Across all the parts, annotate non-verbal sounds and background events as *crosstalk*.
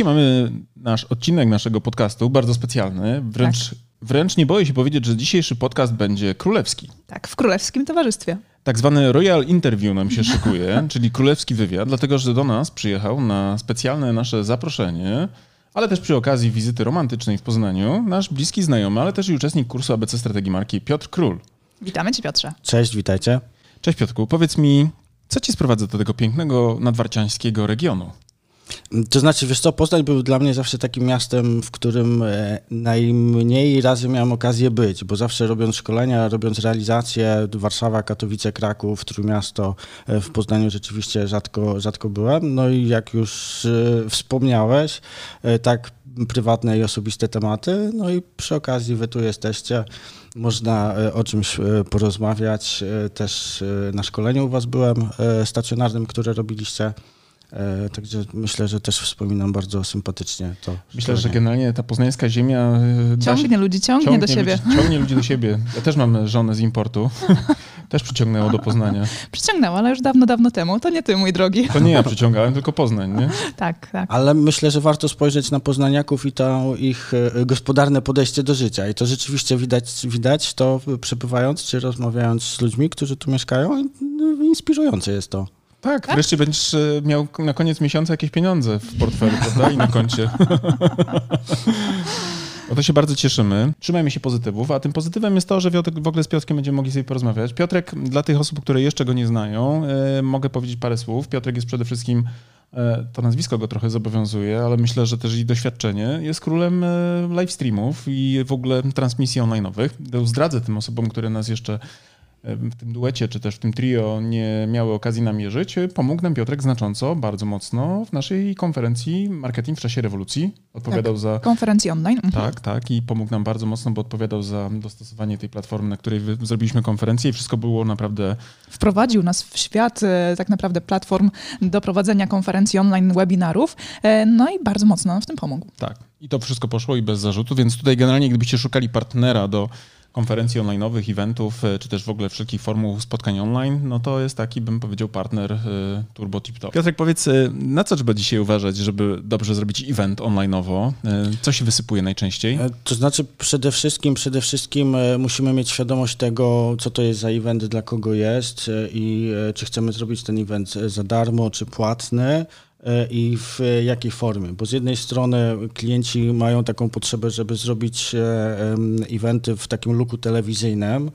Dzisiaj mamy nasz odcinek naszego podcastu, bardzo specjalny. Wręcz, tak. wręcz nie boję się powiedzieć, że dzisiejszy podcast będzie królewski. Tak, w królewskim towarzystwie. Tak zwany Royal Interview nam się szykuje, *laughs* czyli królewski wywiad, dlatego że do nas przyjechał na specjalne nasze zaproszenie, ale też przy okazji wizyty romantycznej w Poznaniu, nasz bliski znajomy, ale też i uczestnik kursu ABC Strategii Marki Piotr Król. Witamy Cię, Piotrze. Cześć, witajcie. Cześć Piotrku, powiedz mi, co Cię sprowadza do tego pięknego nadwarciańskiego regionu? To znaczy, wiesz co, Poznań był dla mnie zawsze takim miastem, w którym e, najmniej razy miałem okazję być, bo zawsze robiąc szkolenia, robiąc realizacje, Warszawa, Katowice, Kraków, Trójmiasto, e, w Poznaniu rzeczywiście rzadko, rzadko byłem. No i jak już e, wspomniałeś, tak prywatne i osobiste tematy, no i przy okazji wy tu jesteście, można o czymś porozmawiać. Też na szkoleniu u was byłem stacjonarnym, które robiliście. E, także myślę, że też wspominam bardzo sympatycznie to. Myślę, że generalnie ta poznańska ziemia... E, ciągnie ludzi, ciągnie, ciągnie, do siebie. Ludzi, ciągnie ludzi do siebie. Ja też mam żonę z importu. *laughs* Też przyciągnęło do Poznania. Przyciągnęło, ale już dawno, dawno temu. To nie ty, mój drogi. To nie ja przyciągałem, tylko Poznań, nie? *laughs* tak, tak. Ale myślę, że warto spojrzeć na poznaniaków i to ich e, gospodarne podejście do życia. I to rzeczywiście widać, widać to przebywając czy rozmawiając z ludźmi, którzy tu mieszkają. No, inspirujące jest to. Tak, tak, wreszcie będziesz e, miał na koniec miesiąca jakieś pieniądze w portfelu, prawda? I na koncie. *laughs* O to się bardzo cieszymy. Trzymajmy się pozytywów, a tym pozytywem jest to, że w ogóle z Piotrkiem będziemy mogli sobie porozmawiać. Piotrek, dla tych osób, które jeszcze go nie znają, e, mogę powiedzieć parę słów. Piotrek jest przede wszystkim, e, to nazwisko go trochę zobowiązuje, ale myślę, że też i doświadczenie. Jest królem live streamów i w ogóle transmisji online'owych. Zdradzę tym osobom, które nas jeszcze w tym duecie, czy też w tym trio nie miały okazji namierzyć, pomógł nam Piotrek znacząco, bardzo mocno w naszej konferencji Marketing w czasie rewolucji. Odpowiadał tak, za... Konferencji online. Mhm. Tak, tak i pomógł nam bardzo mocno, bo odpowiadał za dostosowanie tej platformy, na której zrobiliśmy konferencję i wszystko było naprawdę... Wprowadził nas w świat e, tak naprawdę platform do prowadzenia konferencji online, webinarów, e, no i bardzo mocno nam w tym pomógł. Tak, i to wszystko poszło i bez zarzutu, więc tutaj generalnie gdybyście szukali partnera do konferencji online'owych, eventów, e, czy też w ogóle wszelkich formuł spotkań online, no to jest taki, bym powiedział, partner e, Turbo Tip Top. Piotrek, powiedz, e, na co trzeba dzisiaj uważać, żeby dobrze zrobić event online'owo? Co się wysypuje najczęściej? To znaczy przede wszystkim, przede wszystkim musimy mieć świadomość tego, co to jest za event, dla kogo jest i czy chcemy zrobić ten event za darmo, czy płatny. E, i w jakiej formie. Bo z jednej strony klienci mają taką potrzebę, żeby zrobić e, eventy w takim luku telewizyjnym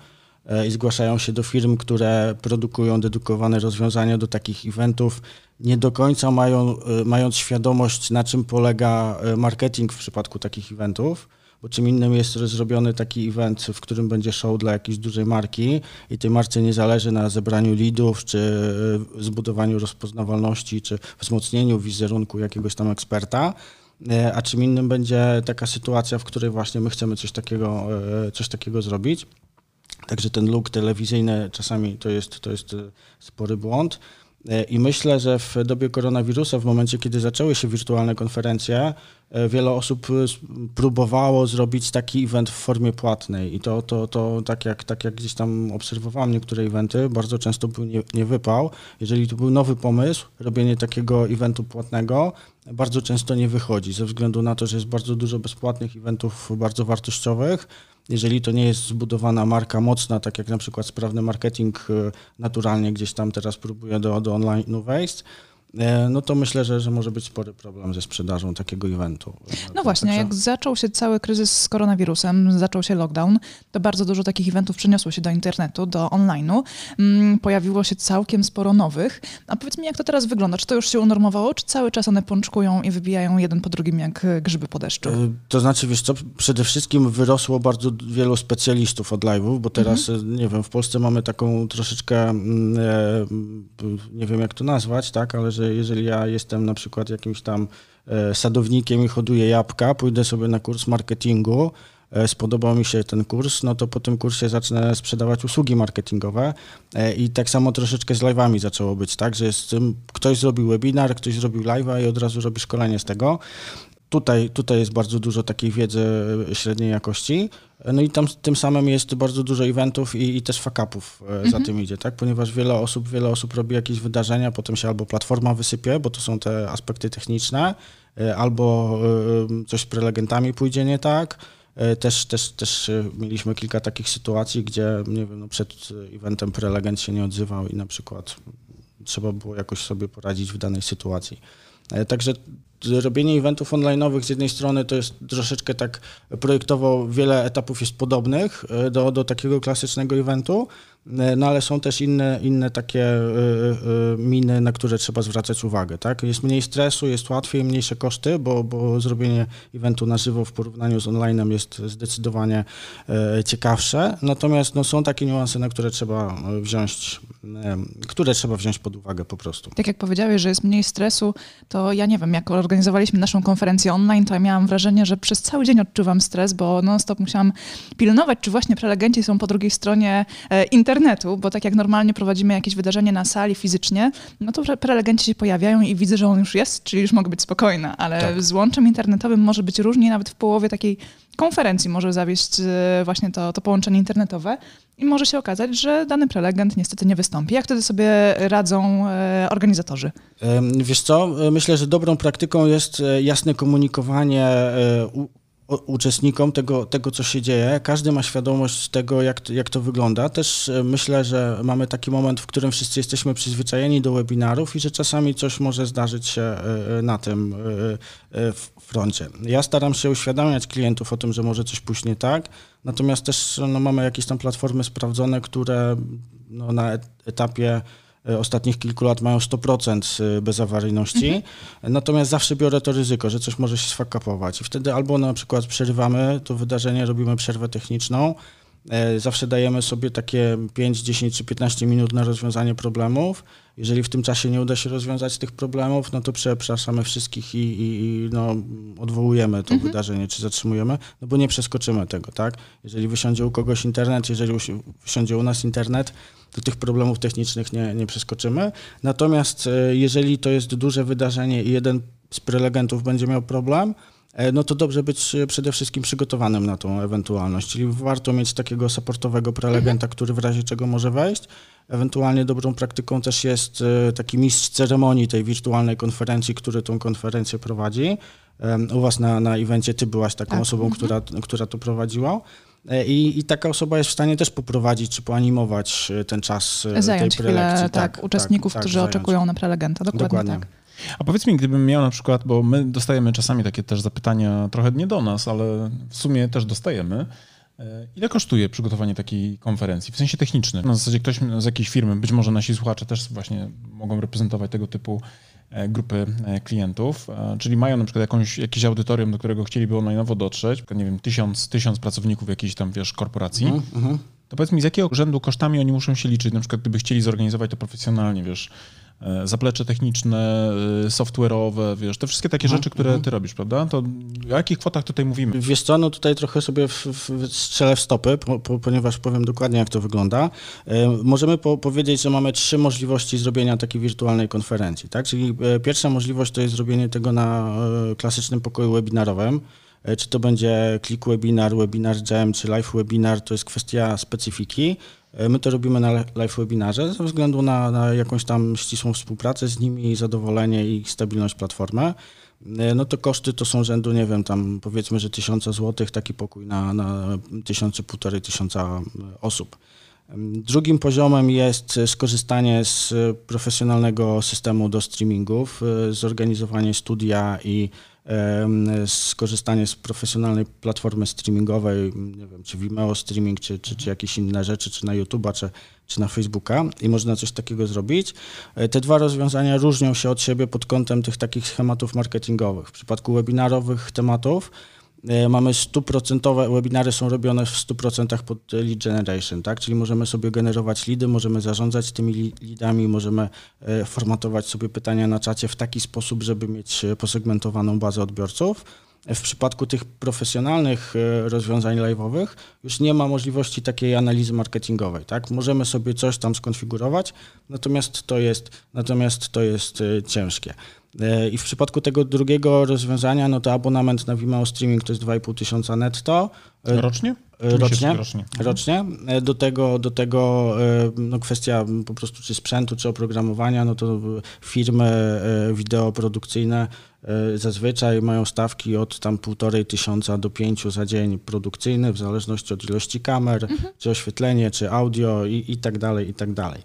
e, i zgłaszają się do firm, które produkują dedukowane rozwiązania do takich eventów. Nie do końca mają, mając świadomość, na czym polega marketing w przypadku takich eventów bo czym innym jest zrobiony taki event, w którym będzie show dla jakiejś dużej marki i tej marce nie zależy na zebraniu leadów, czy e, zbudowaniu rozpoznawalności, czy wzmocnieniu wizerunku jakiegoś tam eksperta, e, a czym innym będzie taka sytuacja, w której właśnie my chcemy coś takiego, e, coś takiego zrobić. Także ten look telewizyjny czasami to jest, to jest spory błąd. E, I myślę, że w dobie koronawirusa, w momencie, kiedy zaczęły się wirtualne konferencje, e, wiele osób e, próbowało zrobić taki event w formie płatnej. I to, to, to tak, jak, tak jak gdzieś tam obserwowałem niektóre eventy, bardzo często był nie, nie wypał. Jeżeli to był nowy pomysł, robienie takiego eventu płatnego, bardzo często nie wychodzi, ze względu na to, że jest bardzo dużo bezpłatnych eventów bardzo wartościowych jeżeli to nie jest zbudowana marka mocna, tak jak na przykład sprawny marketing y, naturalnie gdzieś tam teraz próbuje do, do online wejść, no to myślę, że, że może być spory problem ze sprzedażą takiego eventu. No właśnie, Także... jak zaczął się cały kryzys z koronawirusem, zaczął się lockdown, to bardzo dużo takich eventów przeniosło się do internetu, do online'u. Mm, pojawiło się całkiem sporo nowych. A powiedz mi, jak to teraz wygląda? Czy to już się unormowało, czy cały czas one pączkują i wybijają jeden po drugim jak grzyby po deszczu? E, to znaczy, wiesz co, przede wszystkim wyrosło bardzo wielu specjalistów od live'ów, bo teraz, mhm. E, nie wiem, w Polsce mamy taką troszeczkę, mm, nie wiem jak to nazwać, tak, ale że jeżeli ja jestem na przykład jakimś tam e, sadownikiem i hoduję jabłka, pójdę sobie na kurs marketingu, e, spodobał mi się ten kurs, no to po tym kursie zacznę sprzedawać usługi marketingowe e, i tak samo troszeczkę z live'ami zaczęło być, tak, że jest, ktoś zrobił webinar, ktoś zrobił live'a i od razu robi szkolenie z tego. Tutaj, tutaj jest bardzo dużo takiej wiedzy średniej jakości. No i tam tym samym jest bardzo dużo eventów i, i też fakapów e, mhm. za tym idzie, tak? Ponieważ wiele osób, wiele osób robi jakieś wydarzenia, potem się albo platforma wysypie, bo to są te aspekty techniczne, albo coś z prelegentami pójdzie nie tak. Też, też, też mieliśmy kilka takich sytuacji, gdzie nie wiem, no przed eventem prelegent się nie odzywał i na przykład trzeba było jakoś sobie poradzić w danej sytuacji. Także robienie eventów online'owych z jednej strony to jest troszeczkę tak projektowo wiele etapów jest podobnych e, do, do takiego klasycznego eventu, e, no ale są też inne, inne takie e, miny, na które trzeba zwracać uwagę. Tak? Jest mniej stresu, jest łatwiej, mniejsze koszty, bo, bo zrobienie eventu na żywo w porównaniu z online'em jest zdecydowanie ciekawsze. Natomiast no, są takie niuanse, na które trzeba wziąć, które trzeba wziąć pod uwagę po prostu. Tak jak powiedziałeś, że jest mniej stresu, to ja nie wiem, jak organizowaliśmy naszą konferencję online, to ja miałam wrażenie, że przez cały dzień odczuwam stres, bo non-stop musiałam pilnować, czy właśnie prelegenci są po drugiej stronie e, internetu, bo tak jak normalnie prowadzimy jakieś wydarzenie na sali fizycznie, no to prelegenci się pojawiają i widzę, że on już jest, czyli już mogę być spokojna, ale tak. z łączem internetowym może być różnie, nawet w połowie takiej konferencji może zawieść e, właśnie to, to połączenie internetowe i może się okazać, że dany prelegent niestety nie wystąpi. Jak wtedy sobie radzą e, organizatorzy? Wiesz co, e, myślę, że dobrą praktyką jest jasne komunikowanie uczestnikom tego, tego, co się dzieje. Każdy ma świadomość tego, jak, jak to wygląda. Też myślę, że mamy taki moment, w którym wszyscy jesteśmy przyzwyczajeni do webinarów i że czasami coś może zdarzyć się na tym froncie. Ja staram się uświadamiać klientów o tym, że może coś pójść nie tak, natomiast też no, mamy jakieś tam platformy sprawdzone, które no, na etapie e, ostatnich kilku lat mają 100% e, bezawaryjności, mhm. natomiast zawsze biorę to ryzyko, że coś może się sfakapować i wtedy albo na przykład przerywamy to wydarzenie, robimy przerwę techniczną, E, zawsze dajemy sobie takie 5, 10 czy 15 minut na rozwiązanie problemów. Jeżeli w tym czasie nie uda się rozwiązać tych problemów, no to przepraszamy wszystkich i, i, i no, odwołujemy to mhm. wydarzenie, czy zatrzymujemy, no bo nie przeskoczymy tego, tak? Jeżeli wysiądzie u kogoś internet, jeżeli wysiądzie u nas internet, to tych problemów technicznych nie, nie przeskoczymy. Natomiast e, jeżeli to jest duże wydarzenie i jeden z prelegentów będzie miał problem, E, no to dobrze być e, przede wszystkim przygotowanym na tą ewentualność, czyli warto mieć takiego supportowego prelegenta, który w razie czego może wejść. Ewentualnie dobrą praktyką też jest e, taki mistrz ceremonii tej wirtualnej konferencji, który tą konferencję prowadzi. U Was na, na evencie Ty byłaś taką tak. osobą, mhm. która, która to prowadziła. I, I, taka osoba jest w stanie też poprowadzić czy poanimować ten czas zająć tej prelekcji. Chwilę, tak, tak, uczestników, tak, którzy zająć. oczekują na prelegenta. Dokładnie, Dokładnie. tak. A powiedz mi, gdybym miał na przykład, bo my dostajemy czasami takie też zapytania, trochę nie do nas, ale w sumie też dostajemy. E, ile kosztuje przygotowanie takiej konferencji? W sensie technicznym. Na zasadzie ktoś z jakiejś firmy, być może nasi słuchacze też właśnie mogą reprezentować tego typu e, grupy e, klientów, czyli mają na przykład jakąś, jakieś audytorium, do którego chcieliby online'owo dotrzeć, nie wiem, tysiąc, tysiąc pracowników jakiejś tam, wiesz, korporacji. Mhm. To powiedz mi, z jakiego rzędu kosztami oni muszą się liczyć? Na przykład gdyby chcieli zorganizować to profesjonalnie, wiesz, E, zaplecze techniczne, e, software'owe, wiesz, te wszystkie takie rzeczy, które mhm. ty robisz, prawda? To o jakich kwotach tutaj mówimy? Wiesz co, no tutaj trochę sobie w, w strzelę w stopy, po, po, ponieważ powiem dokładnie, jak to wygląda. E, możemy po, powiedzieć, że mamy trzy możliwości zrobienia takiej wirtualnej konferencji, tak? Czyli pierwsza możliwość to jest zrobienie tego na klasycznym pokoju webinarowym, czy to będzie Click Webinar, Webinar Jam, czy Live Webinar, to jest kwestia specyfiki. E, my to robimy na live webinarze ze względu na, na jakąś tam ścisłą współpracę z nimi, zadowolenie i stabilność platformy. E, no to koszty to są rzędu, nie wiem, tam powiedzmy, że tysiące złotych, taki pokój na, na tysiące, półtorej tysiąca osób. Drugim poziomem jest skorzystanie z profesjonalnego systemu do streamingów, e, zorganizowanie studia i skorzystanie z profesjonalnej platformy streamingowej, nie wiem, czy Vimeo Streaming, czy, czy, czy jakieś inne rzeczy, czy na YouTube'a, czy, czy na Facebooka i można coś takiego zrobić. E, te dwa rozwiązania różnią się od siebie pod kątem tych takich schematów marketingowych. W przypadku webinarowych tematów mamy stuprocentowe, webinary są robione w 100% pod lead generation, tak? Czyli możemy sobie generować lidy, możemy zarządzać tymi lidami, możemy e, formatować sobie pytania na czacie w taki sposób, żeby mieć e, posegmentowaną bazę odbiorców. W przypadku tych profesjonalnych rozwiązań live'owych już nie ma możliwości takiej analizy marketingowej, tak? Możemy sobie coś tam skonfigurować, natomiast to jest, natomiast to jest ciężkie. E, I w przypadku tego drugiego rozwiązania, no to abonament na Vimeo Streaming to jest 2,5 tysiąca netto. E, rocznie? Rocznie, rocznie. rocznie. Do tego, do tego no kwestia po prostu czy sprzętu, czy oprogramowania, no to firmy wideoprodukcyjne zazwyczaj mają stawki od tam półtorej tysiąca do pięciu za dzień produkcyjny, w zależności od ilości kamer, mhm. czy oświetlenie, czy audio i, i tak dalej, i tak dalej.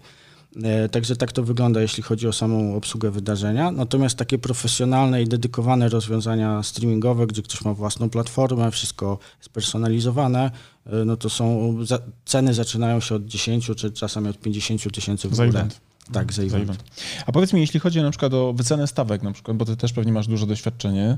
E, także tak to wygląda, jeśli chodzi o samą obsługę wydarzenia. Natomiast takie profesjonalne i dedykowane rozwiązania streamingowe, gdzie ktoś ma własną platformę, wszystko spersonalizowane, e, no to są ceny zaczynają się od 10 czy czasami od 50 tysięcy w górę. Tak, za event. za event. A powiedz mi, jeśli chodzi na przykład o wycenę stawek, na przykład, bo ty też pewnie masz duże doświadczenie,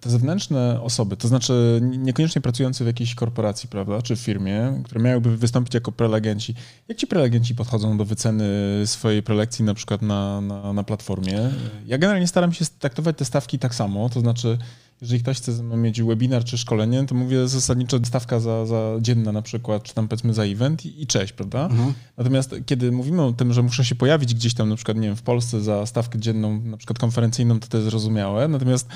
te zewnętrzne osoby, to znaczy niekoniecznie pracujące w jakiejś korporacji, prawda, czy w firmie, które miałyby wystąpić jako prelegenci, jak ci prelegenci podchodzą do wyceny swojej prelekcji na przykład na, na, na platformie? Ja generalnie staram się traktować te stawki tak samo, to znaczy jeżeli ktoś chce mieć webinar czy szkolenie, to mówię zasadniczo stawka za, za dzienna na przykład, czy tam powiedzmy za event i, i cześć, prawda? Mhm. Natomiast kiedy mówimy o tym, że muszę się pojawić gdzieś tam na przykład, nie wiem, w Polsce za stawkę dzienną, na przykład konferencyjną, to to jest zrozumiałe, natomiast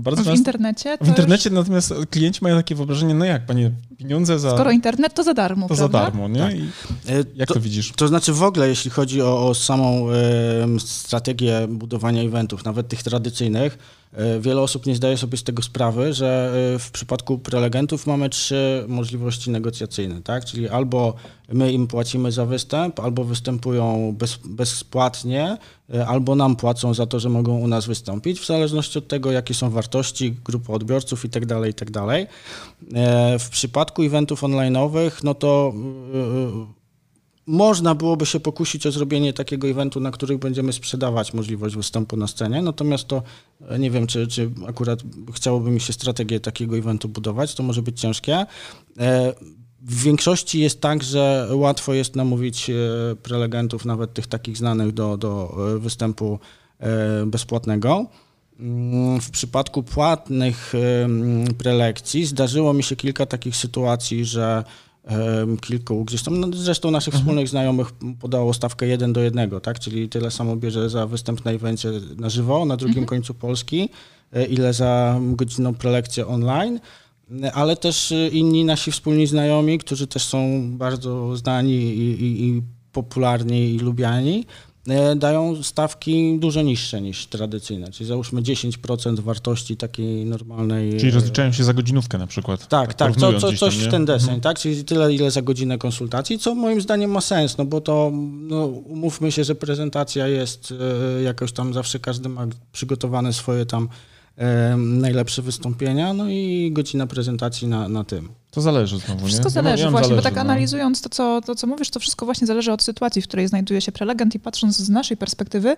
bardzo W często, internecie? W internecie już... natomiast klienci mają takie wyobrażenie, no jak, panie, pieniądze za... Skoro internet, to za darmo, To prawda? za darmo, nie? Tak. jak to, to, widzisz? To znaczy w ogóle, jeśli chodzi o, o samą y, strategię budowania eventów, nawet tych tradycyjnych, E, wiele osób nie zdaje sobie z tego sprawy, że e, w przypadku prelegentów mamy trzy możliwości negocjacyjne, tak? Czyli albo my im płacimy za występ, albo występują bez, bezpłatnie, e, albo nam płacą za to, że mogą u nas wystąpić, w zależności od tego, jakie są wartości, grupa odbiorców itd., tak itd. Tak w przypadku eventów online'owych, no to można byłoby się pokusić o zrobienie takiego eventu, na których będziemy sprzedawać możliwość występu na scenie, natomiast to e, nie wiem, czy, czy akurat chciałoby mi się strategię takiego eventu budować, to może być ciężkie. E, w większości jest tak, że łatwo jest namówić e, prelegentów, nawet tych takich znanych, do, do występu bezpłatnego. Mm, w przypadku płatnych prelekcji zdarzyło mi się kilka takich sytuacji, że kilku, gdzieś tam, no zresztą naszych mhm. wspólnych znajomych podało stawkę 1 do 1, tak, czyli tyle samo bierze za występ na evencie na żywo, na drugim mhm. końcu Polski, e, ile za godzinną prelekcję online, ale też e, inni nasi wspólni znajomi, którzy też są bardzo znani i, i, i popularni i lubiani, E, dają stawki dużo niższe niż tradycyjne, czyli załóżmy 10% wartości takiej normalnej. Czyli rozliczają się za godzinówkę na przykład. Tak, tak, tak co, co, coś tam, w ten deseń, mhm. tak? Czyli tyle, ile za godzinę konsultacji, co moim zdaniem ma sens, no bo to, no, umówmy się, że prezentacja jest e, jakoś tam zawsze każdy ma przygotowane swoje tam e, najlepsze wystąpienia, no i godzina prezentacji na, na tym. To zależy znowu, Wszystko nie? zależy ja właśnie, zależy, bo tak no. analizując to co, to, co mówisz, to wszystko właśnie zależy od sytuacji, w której znajduje się prelegent i patrząc z naszej perspektywy,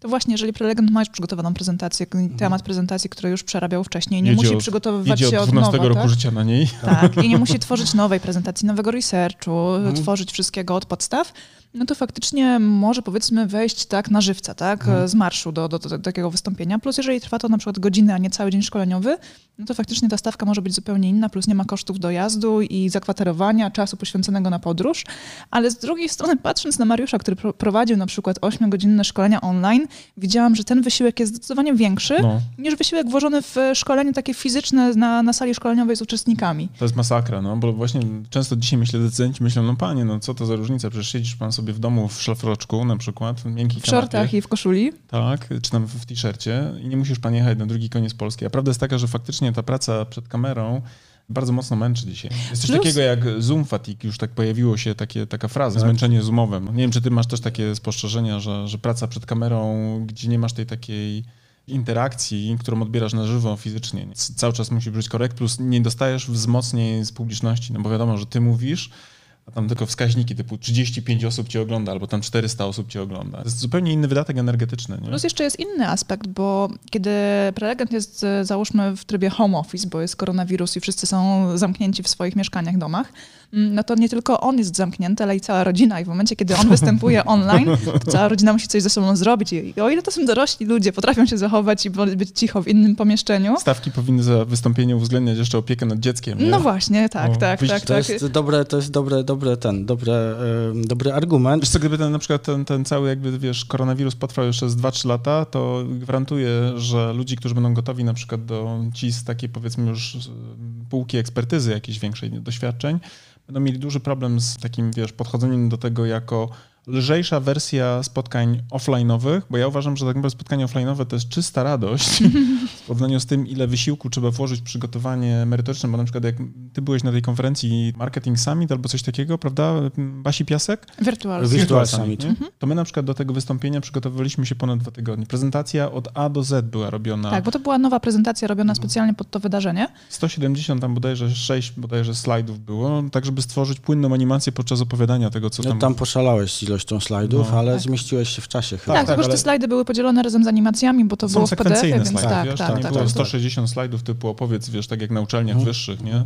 to właśnie jeżeli prelegent ma już przygotowaną prezentację, mhm. temat prezentacji, który już przerabiał wcześniej, nie jedzie musi od, przygotowywać się od, od 12 nowa, roku tak? życia na niej. Tak, i nie *laughs* musi tworzyć nowej prezentacji, nowego researchu, mhm. tworzyć wszystkiego od podstaw, no to faktycznie może powiedzmy wejść tak na żywca, tak, mhm. z marszu do, do, do, do, takiego wystąpienia. Plus jeżeli trwa to na przykład godzinę, a nie cały dzień szkoleniowy, no to faktycznie ta stawka może być zupełnie inna, plus nie ma kosztów dojazdu i zakwaterowania, czasu poświęconego na podróż. Ale z drugiej strony, patrząc na Mariusza, który prowadził na przykład 8-godzinne szkolenia online, widziałam, że ten wysiłek jest zdecydowanie większy no. niż wysiłek włożony w szkolenie takie fizyczne na, na sali szkoleniowej z uczestnikami. To jest masakra, no bo właśnie często dzisiaj myślę, decydenci myślą, no panie, no co to za różnica, przecież siedzisz pan sobie w domu w szlafroczku na przykład, w miękkich W shortach i w koszuli. Tak, czy tam w t-shircie i nie musisz pan jechać na drugi koniec Polski. A prawda jest taka, że faktycznie ta praca przed kamerą bardzo mocno męczy dzisiaj. Jest coś Plus... takiego jak zoom fatigue, już tak pojawiło się takie, taka fraza, tak. zmęczenie zoomowe. Nie wiem, czy ty masz też takie spostrzeżenia, że, że praca przed kamerą, gdzie nie masz tej takiej interakcji, którą odbierasz na żywo fizycznie. Cały czas musi być korekt, plus nie dostajesz wzmocnień z publiczności, no bo wiadomo, że ty mówisz, a tam tylko wskaźniki typu 35 osób cię ogląda, albo tam 400 osób cię ogląda. To jest zupełnie inny wydatek energetyczny. Nie? Plus jeszcze jest inny aspekt, bo kiedy prelegent jest, załóżmy, w trybie home office, bo jest koronawirus i wszyscy są zamknięci w swoich mieszkaniach, domach, Mm, no to nie tylko on jest zamknięty, ale i cała rodzina. I w momencie, kiedy on występuje *laughs* online, to cała rodzina musi coś ze sobą zrobić. I o ile to są dorośli ludzie, potrafią się zachować i być cicho w innym pomieszczeniu. Stawki powinny za wystąpienie uwzględniać jeszcze opiekę nad dzieckiem. Nie? No właśnie, tak, o, tak, tak. To, tak. Jest dobre, to jest dobre, dobre, ten, dobre, dobry argument. Wiesz co, gdyby ten, na przykład ten, ten cały jakby, wiesz, koronawirus potrwał jeszcze z 2-3 lata, to gwarantuję, że ludzi, którzy będą gotowi na przykład do ci z takiej powiedzmy już półki ekspertyzy jakiejś większej doświadczeń, będą mieli duży problem z takim, wiesz, podchodzeniem do tego jako lżejsza wersja spotkań offline'owych, bo ja uważam, że tak naprawdę spotkania offline'owe to jest czysta radość *laughs* porównaniu z tym, ile wysiłku trzeba włożyć w przygotowanie merytoryczne, bo na przykład jak ty byłeś na tej konferencji Marketing Summit albo coś takiego, prawda, Basi Piasek? Virtual, Virtual Summit. Mhm. To my na przykład do tego wystąpienia przygotowywaliśmy się ponad dwa tygodnie. Prezentacja od A do Z była robiona. Tak, bo to była nowa prezentacja robiona specjalnie pod to wydarzenie. 170 tam bodajże 6 bodajże slajdów było, tak żeby stworzyć płynną animację podczas opowiadania tego, co No, tam... tam poszalałeś z ilością slajdów, No. ale Tak. zmieściłeś się w czasie chyba. Tak, tak, tylko że ale- te slajdy były podzielone razem z animacjami, bo to są było w PDF, więc slajdy, tak, wiesz, tak, nie tak, było tak. 160 slajdów typu opowiedz, wiesz, tak jak na uczelniach Mhm. wyższych, nie?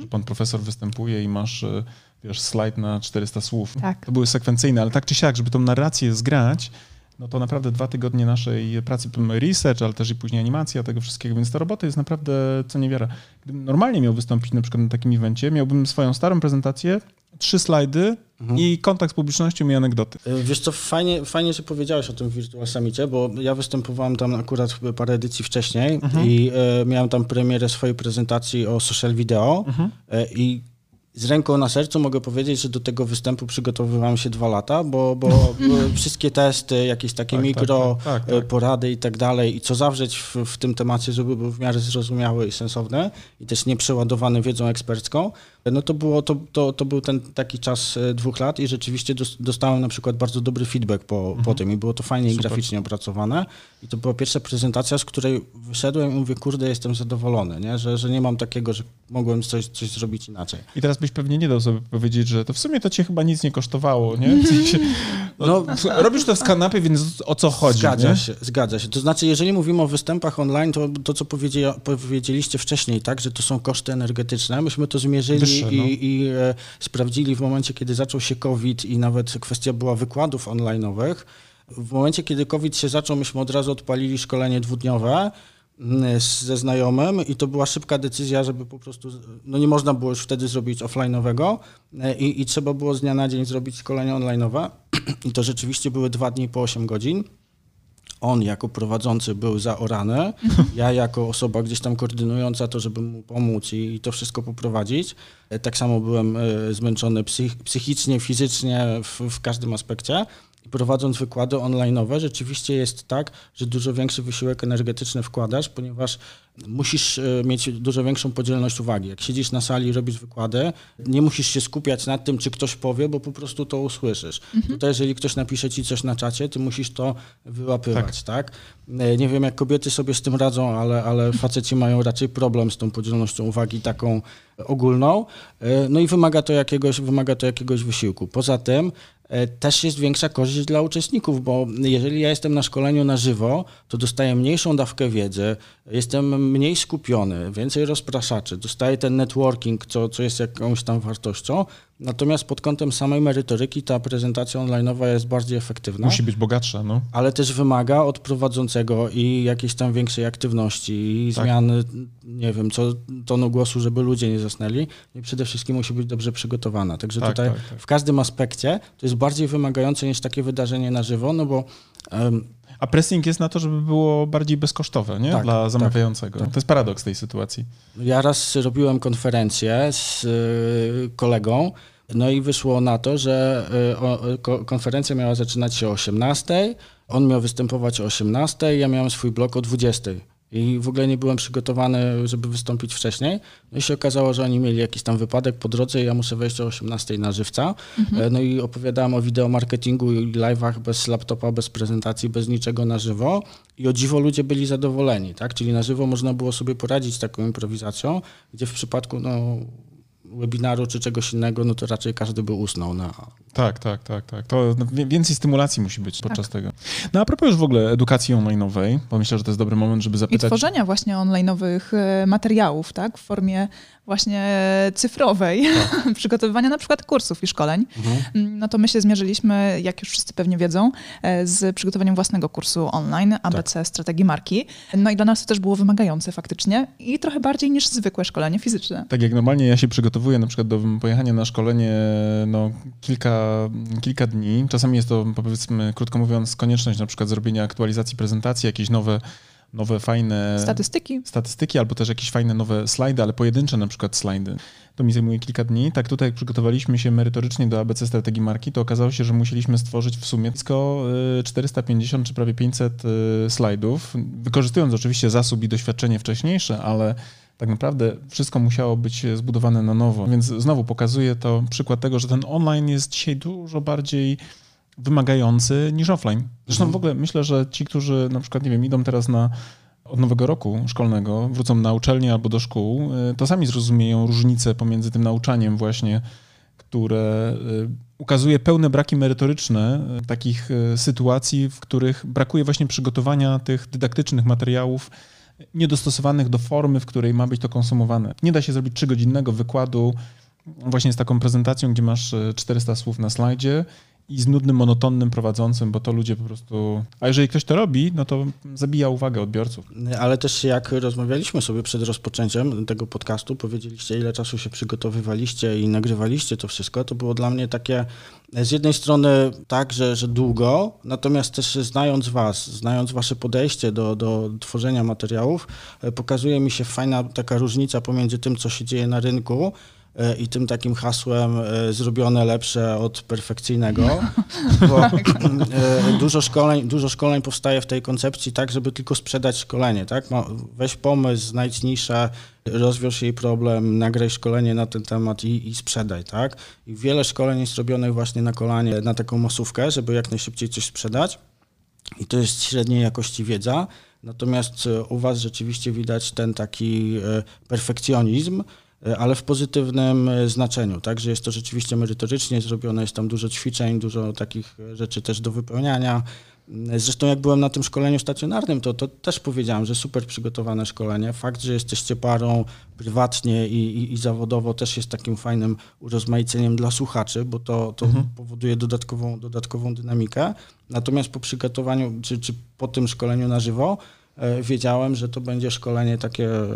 Że pan profesor występuje i masz, e, wiesz, slajd na 400 słów. Tak. To były sekwencyjne, ale tak czy siak, żeby tą narrację zgrać, no to naprawdę dwa tygodnie naszej pracy, research, ale też i później animacja tego wszystkiego, więc ta robota jest naprawdę co niewiara. Gdybym normalnie miał wystąpić na przykład na takim evencie, miałbym swoją starą prezentację, trzy slajdy Mhm. i kontakt z publicznością i anegdoty. Y, Wiesz co, fajnie, fajnie, że powiedziałeś o tym Virtual Summicie, bo ja występowałem tam akurat parę edycji wcześniej Mhm. i e, miałem tam premierę swojej prezentacji o social video Mhm. e, i z ręką na sercu mogę powiedzieć, że do tego występu przygotowywałem się dwa lata, bo, bo były *laughs* wszystkie testy, jakieś takie Tak, tak, mikro tak, tak, e, tak. porady i tak dalej i co zawrzeć w, w tym temacie, żeby był w miarę zrozumiały i sensowny i też nie przeładowany wiedzą ekspercką, no to było, to, to, to był ten taki czas e, dwóch lat i rzeczywiście dos- dostałem na przykład bardzo dobry feedback po, po tym i było to fajnie i Super. graficznie opracowane i to była pierwsza prezentacja, z której wyszedłem i mówię, kurde, jestem zadowolony, nie? Że, że nie mam takiego, że mogłem coś, coś zrobić inaczej. I teraz byś pewnie nie dał sobie powiedzieć, że to w sumie to cię chyba nic nie kosztowało, nie? W sensie, no, robisz to z kanapy, więc o co chodzi, Zgadza nie? się, zgadza się. To znaczy, jeżeli mówimy o występach online, to to, co powiedzie, powiedzieliście wcześniej, tak, że to są koszty energetyczne, myśmy to zmierzyli Wyższe, no. i, i e, sprawdzili w momencie, kiedy zaczął się COVID i nawet kwestia była wykładów online'owych. W momencie, kiedy COVID się zaczął, myśmy od razu odpalili szkolenie dwudniowe ze znajomym i to była szybka decyzja, żeby po prostu, no nie można było już wtedy zrobić offline'owego e, i, i trzeba było z dnia na dzień zrobić szkolenie online'owe *clears throat* i to rzeczywiście były dwa dni po 8 godzin on jako prowadzący był zaorany, ja jako osoba gdzieś tam koordynująca to, żeby mu pomóc i, i to wszystko poprowadzić. E, Tak samo byłem e, zmęczony psych, psychicznie, fizycznie, w, w każdym aspekcie. Prowadząc wykłady online'owe, rzeczywiście jest tak, że dużo większy wysiłek energetyczny wkładasz, ponieważ musisz e, mieć dużo większą podzielność uwagi. Jak siedzisz na sali i robisz wykłady, nie musisz się skupiać nad tym, czy ktoś powie, bo po prostu to usłyszysz. Tutaj jeżeli ktoś napisze ci coś na czacie, ty musisz to wyłapywać, tak? E, Nie wiem, jak kobiety sobie z tym radzą, ale, ale faceci mają raczej problem z tą podzielnością uwagi taką ogólną. E, No i wymaga to jakiegoś, wymaga to jakiegoś wysiłku. Poza tym też jest większa korzyść dla uczestników, bo jeżeli ja jestem na szkoleniu na żywo, to dostaję mniejszą dawkę wiedzy, jestem mniej skupiony, więcej rozpraszaczy, dostaję ten networking, co, co jest jakąś tam wartością. Natomiast pod kątem samej merytoryki ta prezentacja online'owa jest bardziej efektywna Musi być bogatsza, no. ale też wymaga od prowadzącego i jakiejś tam większej aktywności i Tak. zmiany, nie wiem, co tonu głosu, żeby ludzie nie zasnęli. I przede wszystkim musi być dobrze przygotowana. Także Tak, tutaj tak, tak. w każdym aspekcie to jest bardziej wymagające niż takie wydarzenie na żywo, no bo em, A pressing jest na to, żeby było bardziej bezkosztowe, nie? Tak, Dla tak, zamawiającego. To jest paradoks tej sytuacji. Ja raz robiłem konferencję z y, kolegą, no i wyszło na to, że y, konferencja miała zaczynać się o 18, on miał występować o 18, ja miałem swój blok o 20. I w ogóle nie byłem przygotowany, żeby wystąpić wcześniej. No i się okazało, że oni mieli jakiś tam wypadek po drodze i ja muszę wejść o 18 na żywca. E, No i opowiadałem o wideomarketingu i live'ach bez laptopa, bez prezentacji, bez niczego na żywo. I o dziwo ludzie byli zadowoleni, tak? Czyli na żywo można było sobie poradzić z taką improwizacją, gdzie w przypadku no, webinaru czy czegoś innego, no to raczej każdy by usnął na, Tak, tak, tak, tak. To więcej stymulacji musi być podczas Tak. tego. No a propos już w ogóle edukacji online'owej, bo myślę, że to jest dobry moment, żeby I zapytać... tworzenia właśnie online'owych e, materiałów, tak, w formie właśnie cyfrowej, *laughs* przygotowywania na przykład kursów i szkoleń. Mm, No to my się zmierzyliśmy, jak już wszyscy pewnie wiedzą, e, z przygotowaniem własnego kursu online, ABC Strategii Marki. No i dla nas to też było wymagające faktycznie i trochę bardziej niż zwykłe szkolenie fizyczne. Tak jak normalnie ja się przygotowuję przygotowuję na przykład do pojechania na szkolenie no, kilka, kilka dni. Czasami jest to, powiedzmy, krótko mówiąc, konieczność na przykład zrobienia aktualizacji prezentacji, jakieś nowe nowe, fajne statystyki. statystyki, albo też jakieś fajne nowe slajdy, ale pojedyncze na przykład slajdy. To mi zajmuje kilka dni. Tak tutaj jak przygotowaliśmy się merytorycznie do ABC strategii marki, to okazało się, że musieliśmy stworzyć w sumie blisko 450 czy prawie 500 slajdów, wykorzystując oczywiście zasób i doświadczenie wcześniejsze, ale tak naprawdę wszystko musiało być zbudowane na nowo. Więc znowu pokazuje to przykład tego, że ten online jest dzisiaj dużo bardziej wymagający niż offline. Zresztą mhm. w ogóle myślę, że ci, którzy na przykład, nie wiem, idą teraz na od nowego roku szkolnego, wrócą na uczelnię albo do szkół, y, to sami zrozumieją różnicę pomiędzy tym nauczaniem właśnie, które y, ukazuje pełne braki merytoryczne y, takich sytuacji, w których brakuje właśnie przygotowania tych dydaktycznych materiałów niedostosowanych do formy, w której ma być to konsumowane. Nie da się zrobić trzygodzinnego wykładu właśnie z taką prezentacją, gdzie masz 400 słów na slajdzie i z nudnym, monotonnym prowadzącym, bo to ludzie po prostu. A jeżeli ktoś to robi, no to zabija uwagę odbiorców. Ale też jak rozmawialiśmy sobie przed rozpoczęciem tego podcastu, powiedzieliście, ile czasu się przygotowywaliście i nagrywaliście to wszystko, to było dla mnie takie z jednej strony tak, że, że długo, natomiast też znając Was, znając Wasze podejście do, do tworzenia materiałów, e, pokazuje mi się fajna taka różnica pomiędzy tym, co się dzieje na rynku i tym takim hasłem e, zrobione lepsze od perfekcyjnego, *laughs* bo e, dużo szkoleń, dużo szkoleń powstaje w tej koncepcji tak, żeby tylko sprzedać szkolenie, tak? Weź pomysł, znajdź niszę, rozwiąż jej problem, nagraj szkolenie na ten temat i, i sprzedaj, tak? I wiele szkoleń jest robionych właśnie na kolanie, na taką masówkę, żeby jak najszybciej coś sprzedać. I to jest średniej jakości wiedza, Natomiast u Was rzeczywiście widać ten taki perfekcjonizm, E, ale w pozytywnym e, znaczeniu, tak, że jest to rzeczywiście merytorycznie zrobione, jest tam dużo ćwiczeń, dużo takich e, rzeczy też do wypełniania. Mm, zresztą jak byłem na tym szkoleniu stacjonarnym, to, to też powiedziałem, że super przygotowane szkolenie. Fakt, że jesteście parą prywatnie i, i, i zawodowo też jest takim fajnym urozmaiceniem dla słuchaczy, bo to, to mhm. powoduje dodatkową, dodatkową dynamikę. Natomiast po przygotowaniu, czy, czy po tym szkoleniu na żywo, E, wiedziałem, że to będzie szkolenie takie e,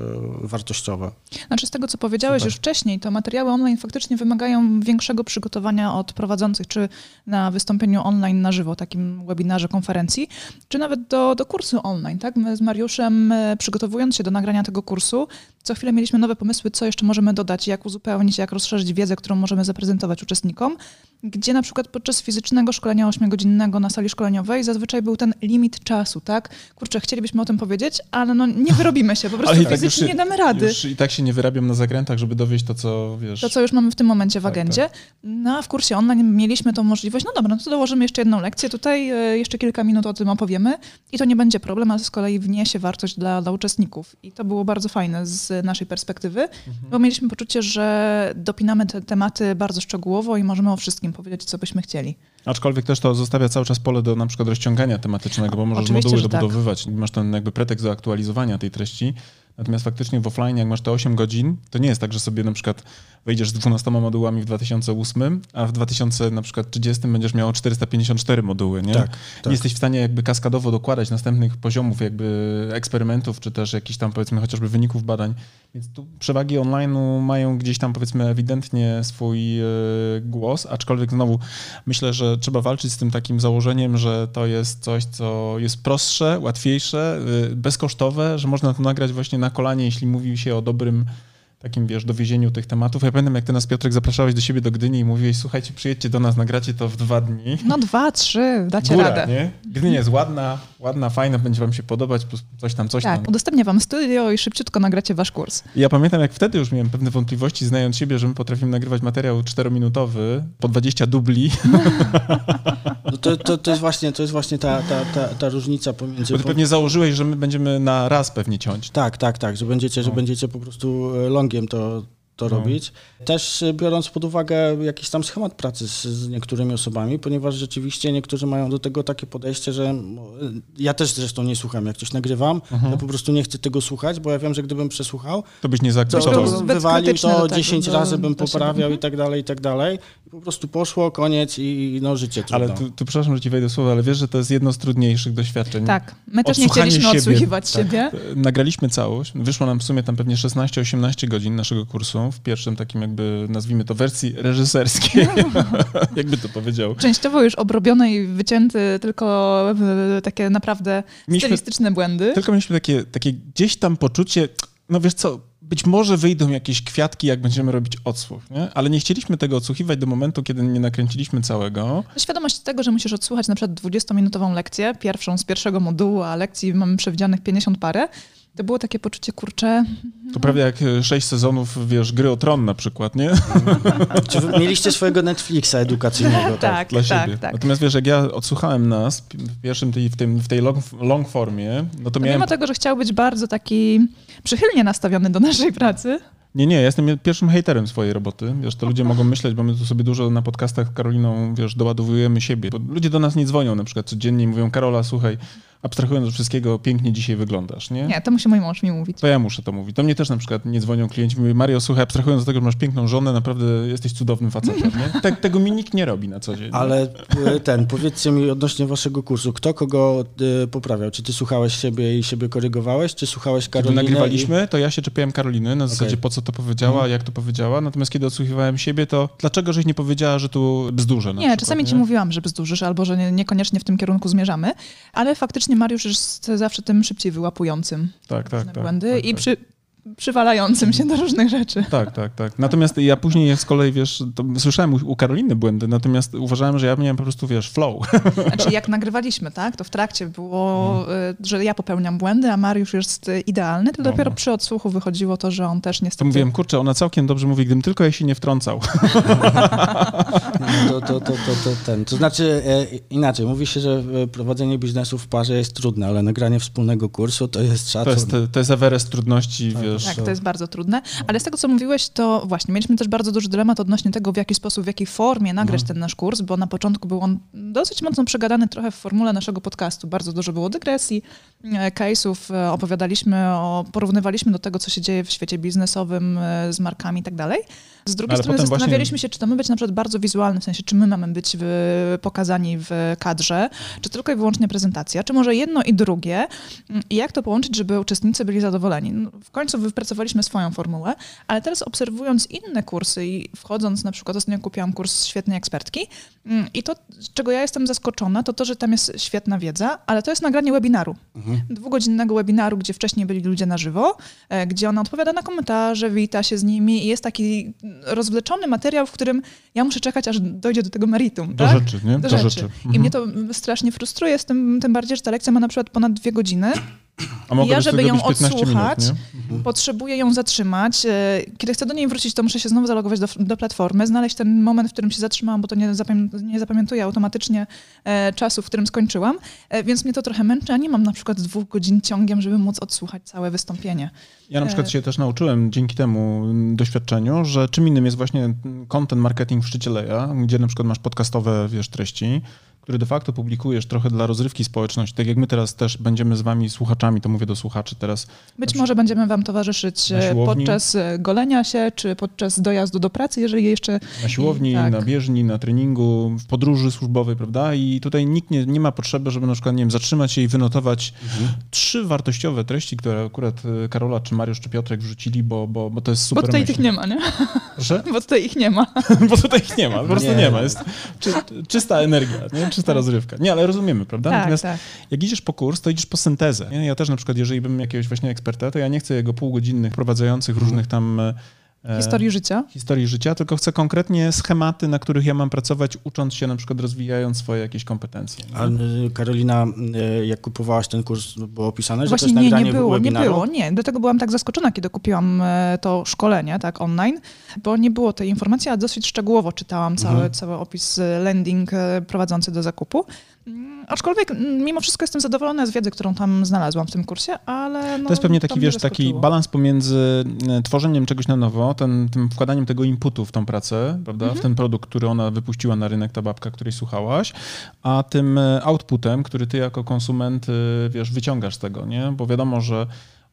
wartościowe. Znaczy z tego, co powiedziałeś Super. już wcześniej, to materiały online faktycznie wymagają większego przygotowania od prowadzących, czy na wystąpieniu online na żywo, takim webinarze, konferencji, czy nawet do, do kursu online. Tak? My z Mariuszem, e, przygotowując się do nagrania tego kursu, co chwilę mieliśmy nowe pomysły, co jeszcze możemy dodać, jak uzupełnić, jak rozszerzyć wiedzę, którą możemy zaprezentować uczestnikom, gdzie na przykład podczas fizycznego szkolenia 8-godzinnego na sali szkoleniowej zazwyczaj był ten limit czasu, tak? Kurczę, chcielibyśmy o tym powiedzieć, ale no nie wyrobimy się, po *laughs* prostu tak fizycznie nie damy rady. Już I tak się nie wyrabiam na zakrętach, żeby dowieść to, co wiesz. To, co już mamy w tym momencie w tak, agendzie. Tak. No a w kursie online mieliśmy tą możliwość, no dobra, no to dołożymy jeszcze jedną lekcję, tutaj e, jeszcze kilka minut o tym opowiemy i to nie będzie problem, a z kolei wniesie wartość dla, dla uczestników. I to było bardzo fajne z naszej perspektywy, mhm. bo mieliśmy poczucie, że dopinamy te tematy bardzo szczegółowo i możemy o wszystkim powiedzieć, co byśmy chcieli. Aczkolwiek też to zostawia cały czas pole do na przykład rozciągania tematycznego, bo możesz Oczywiście, moduły tak. dobudowywać, tak. masz ten jakby pretekst do aktualizowania tej treści. Natomiast faktycznie w offline, jak masz te 8 godzin, to nie jest tak, że sobie na przykład wejdziesz z 12 modułami w 2008, a w 2000 na przykład 30 będziesz miał 454 moduły, nie? Tak, tak. Nie jesteś w stanie jakby kaskadowo dokładać następnych poziomów jakby eksperymentów, czy też jakichś tam powiedzmy chociażby wyników badań. Więc tu przewagi online'u mają gdzieś tam powiedzmy ewidentnie swój e, głos, aczkolwiek znowu myślę, że trzeba walczyć z tym takim założeniem, że to jest coś, co jest prostsze, łatwiejsze, e, bezkosztowe, że można to nagrać właśnie na kolanie, jeśli mówi się o dobrym takim, wiesz, dowiezieniu tych tematów. Ja pamiętam, jak ty nas, Piotrek, zapraszałeś do siebie do Gdyni i mówiłeś, słuchajcie, przyjedźcie do nas, nagracie to w dwa dni. No dwa, trzy, dacie Góra, radę. Nie? Gdynia jest ładna, ładna, fajna, będzie wam się podobać, coś tam, coś tak, tam. Tak, udostępnię wam studio i szybciutko nagracie wasz kurs. Ja pamiętam, jak wtedy już miałem pewne wątpliwości, znając siebie, że my potrafimy nagrywać materiał czterominutowy po 20 dubli. *laughs* No to, to, to, jest właśnie, to jest właśnie ta, ta, ta, ta różnica pomiędzy... Bo ty pewnie założyłeś, że my będziemy na raz pewnie ciąć. Tak, tak, tak, że będziecie, no. że będziecie po prostu e, longiem to to no. robić. Też e, biorąc pod uwagę jakiś tam schemat pracy z, z, niektórymi osobami, ponieważ rzeczywiście niektórzy mają do tego takie podejście, że ja też zresztą nie słucham, jak coś nagrywam, mhm. ja po prostu nie chcę tego słuchać, bo ja wiem, że gdybym przesłuchał, to byś nie zaakceptował. To wywalił to 10 razy bym poprawiał i tak dalej, i tak dalej. I po prostu poszło, koniec i no życie trudno. Ale tu, tu przepraszam, że ci wejdę słowo, ale wiesz, że to jest jedno z trudniejszych doświadczeń. Tak, my też nie chcieliśmy siebie. odsłuchiwać tak. siebie. Nagraliśmy całość, wyszło nam w sumie tam pewnie 16-18 godzin naszego kursu w pierwszym takim jakby, nazwijmy to, wersji reżyserskiej, *laughs* jakby to powiedział. Częściowo już obrobione i wycięty, tylko takie naprawdę mieliśmy, stylistyczne błędy. Tylko mieliśmy takie, takie gdzieś tam poczucie, no wiesz co, być może wyjdą jakieś kwiatki, jak będziemy robić odsłuch, nie? ale nie chcieliśmy tego odsłuchiwać do momentu, kiedy nie nakręciliśmy całego. Świadomość tego, że musisz odsłuchać na przykład 20-minutową lekcję, pierwszą z pierwszego modułu, a lekcji mamy przewidzianych 50 parę, to było takie poczucie, kurcze... To prawie jak sześć sezonów, wiesz, Gry o Tron na przykład, nie? *laughs* Czy wy mieliście swojego Netflixa edukacyjnego? tak, *laughs* tak, dla tak, siebie. tak. Natomiast wiesz, jak ja odsłuchałem nas w pierwszym, tej, w, tym, w tej long, long formie, no to miałem... Mimo tego, że chciał być bardzo taki przychylnie nastawiony do naszej pracy, nie, nie, ja jestem pierwszym hejterem swojej roboty. Wiesz, to ludzie mogą myśleć, bo my tu sobie dużo na podcastach z Karoliną, wiesz, doładowujemy siebie. Bo ludzie do nas nie dzwonią na przykład codziennie i mówią, Karola, słuchaj, abstrahując od wszystkiego, pięknie dzisiaj wyglądasz, nie? Nie, to musi mój mąż mi mówić. To ja muszę to mówić. Do mnie też na przykład nie dzwonią klienci, mówią, Mario, słuchaj, abstrahując od tego, że masz piękną żonę, naprawdę jesteś cudownym facetem, nie? Te, tego mi nikt nie robi na co dzień. Ale e, ten, powiedzcie mi odnośnie waszego kursu, kto kogo y, poprawiał? Czy ty słuchałeś siebie i siebie korygowałeś, czy słuchałeś Karoliny? Kiedy nagrywaliśmy, i... to ja się czepiałem Karoliny na zasadzie, okay. po co to powiedziała, hmm. jak to powiedziała, natomiast kiedy odsłuchiwałem siebie, to dlaczego żeś nie powiedziała, że tu bzdurze? nie, przykład, czasami nie? ci mówiłam, że bzdurzysz, albo że nie, niekoniecznie w tym kierunku zmierzamy, ale faktycznie Mariusz jest zawsze tym szybciej wyłapującym tak, tak, tak, błędy tak, i tak. przy, przywalającym się do różnych rzeczy. Tak, tak, tak. Natomiast ja później z kolei, wiesz, słyszałem u, Karoliny błędy, natomiast uważałem, że ja miałem po prostu, wiesz, flow. *laughs* Znaczy jak nagrywaliśmy, tak, to w trakcie było, hmm. że ja popełniam błędy, a Mariusz jest idealny, to no. dopiero przy odsłuchu wychodziło to, że on też niestety... To mówiłem, kurczę, ona całkiem dobrze mówi, gdybym tylko jej się nie wtrącał. *laughs* No, to, to, to, to, ten. To znaczy e, inaczej, mówi się, że prowadzenie biznesu w parze jest trudne, ale nagranie wspólnego kursu to jest szacun. To jest, to jest Everest trudności, wiesz, tak, to jest bardzo trudne. Ale z tego, co mówiłeś, to właśnie mieliśmy też bardzo duży dylemat odnośnie tego, w jaki sposób, w jakiej formie nagrać mhm. ten nasz kurs, bo na początku był on dosyć mocno przegadany trochę w formule naszego podcastu. Bardzo dużo było dygresji, e, case'ów, e, opowiadaliśmy, o, porównywaliśmy do tego, co się dzieje w świecie biznesowym z markami i tak dalej. Z drugiej Ale strony zastanawialiśmy właśnie... się, czy to ma być na przykład bardzo wizualne, w sensie, czy my mamy być w, pokazani w kadrze, czy tylko i wyłącznie prezentacja, czy może jedno i drugie i jak to połączyć, żeby uczestnicy byli zadowoleni. No, w końcu wypracowaliśmy swoją formułę, ale teraz obserwując inne kursy i wchodząc, na przykład ostatnio kupiłam kurs świetnej ekspertki mm, i to, czego ja jestem zaskoczona, to to, że tam jest świetna wiedza, ale to jest nagranie webinaru. Mhm. Dwugodzinnego webinaru, gdzie wcześniej byli ludzie na żywo, e, gdzie ona odpowiada na komentarze, wita się z nimi i jest taki rozwleczony materiał, w którym ja muszę czekać, aż dojdzie do tego meritum. Do tak? rzeczy, nie? Do, do rzeczy. rzeczy. I mhm. mnie to strasznie frustruje, z tym, tym bardziej, że ta lekcja ma na przykład ponad dwie godziny. A ja, żeby ją odsłuchać, minut, mhm. potrzebuję ją zatrzymać. E, kiedy chcę do niej wrócić, to muszę się znowu zalogować do, do platformy, znaleźć ten moment, w którym się zatrzymałam, bo to nie, zapamię- nie zapamiętuję automatycznie e, czasu, w którym skończyłam, e, więc mnie to trochę męczy, a nie mam na przykład dwóch godzin ciągiem, żeby móc odsłuchać całe wystąpienie. Ja na przykład się też nauczyłem dzięki temu doświadczeniu, że czym innym jest właśnie content marketing w szczycie leja, gdzie na przykład masz podcastowe, wiesz, treści, który de facto publikujesz trochę dla rozrywki społeczności, tak jak my teraz też będziemy z wami słuchaczami, to mówię do słuchaczy teraz. Być może będziemy wam towarzyszyć e, podczas e, golenia się, czy podczas dojazdu do pracy, jeżeli jeszcze... Na siłowni, tak. na bieżni, na treningu, w podróży służbowej, prawda? I tutaj nikt nie, nie ma potrzeby, żeby na przykład, nie wiem, zatrzymać się i wynotować mhm. trzy wartościowe treści, które akurat e, Karola, czy Mariusz, czy Piotrek wrzucili, bo, bo, bo to jest super Bo tutaj myśl. tych nie ma, nie? Proszę? *laughs* Bo tutaj ich nie ma. *laughs* bo tutaj ich nie ma, po prostu nie, nie ma. Jest czy, czysta energia, nie? Czysta tak. rozrywka. Nie, ale rozumiemy, prawda? Tak, Natomiast tak. jak idziesz po kurs, to idziesz po syntezę. Ja też na przykład, jeżeli bym jakiegoś właśnie eksperta, to ja nie chcę jego półgodzinnych prowadzających mhm. różnych tam e, historii życia. Historii życia, tylko chcę konkretnie schematy, na których ja mam pracować, ucząc się na przykład, rozwijając swoje jakieś kompetencje. A y, Karolina, y, jak kupowałaś ten kurs, było opisane, Właśnie że to jest nie, nie było, webinaru? nie było, nie. Do tego byłam tak zaskoczona, kiedy kupiłam e, to szkolenie, tak, online, bo nie było tej informacji, a dosyć szczegółowo czytałam cały, mhm. cały opis e, landing prowadzący do zakupu. Mm, aczkolwiek mm, mimo wszystko jestem zadowolona z wiedzy, którą tam znalazłam w tym kursie, ale. No, to jest pewnie taki, wiesz, taki balans pomiędzy e, tworzeniem czegoś na nowo, ten, tym wkładaniem tego inputu w tą pracę, prawda, mhm. w ten produkt, który ona wypuściła na rynek, ta babka, której słuchałaś, a tym e, outputem, który ty jako konsument, e, wiesz, wyciągasz z tego, nie? Bo wiadomo, że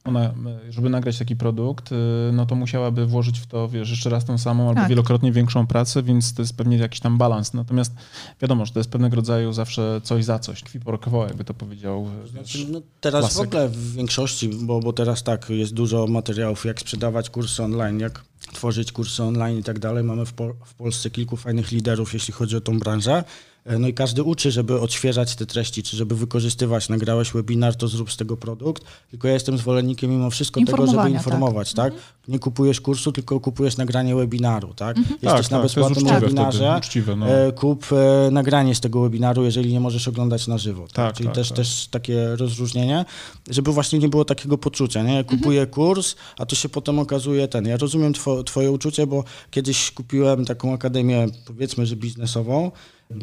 ona, żeby nagrać taki produkt, y, no to musiałaby włożyć w to, wiesz, jeszcze raz tą samą albo tak. wielokrotnie większą pracę, więc to jest pewnie jakiś tam balans. Natomiast wiadomo, że to jest pewnego rodzaju zawsze coś za coś, kwi porkowo, jakby to powiedział. Znaczy, no teraz klasyk. w ogóle w większości, bo, bo teraz tak, jest dużo materiałów, jak sprzedawać kursy online, jak tworzyć kursy online i tak dalej. Mamy w, Pol- w Polsce kilku fajnych liderów, jeśli chodzi o tą branżę. E, No i każdy uczy, żeby odświeżać te treści, czy żeby wykorzystywać. Nagrałeś webinar, to zrób z tego produkt. Tylko ja jestem zwolennikiem mimo wszystko tego, żeby informować, tak? Nie kupujesz kursu, tylko kupujesz nagranie webinaru, tak? Jesteś tak, na tak, to jest bezpłatnym webinarze, wtedy, uczciwe, no. e, kup e, nagranie z tego webinaru, jeżeli nie możesz oglądać na żywo. Tak? Tak, Czyli tak, też, tak. też takie rozróżnienie, żeby właśnie nie było takiego poczucia, nie? Kupuję kurs, a to się potem okazuje ten. Ja rozumiem two, twoje uczucie, bo kiedyś kupiłem taką akademię, powiedzmy, że biznesową,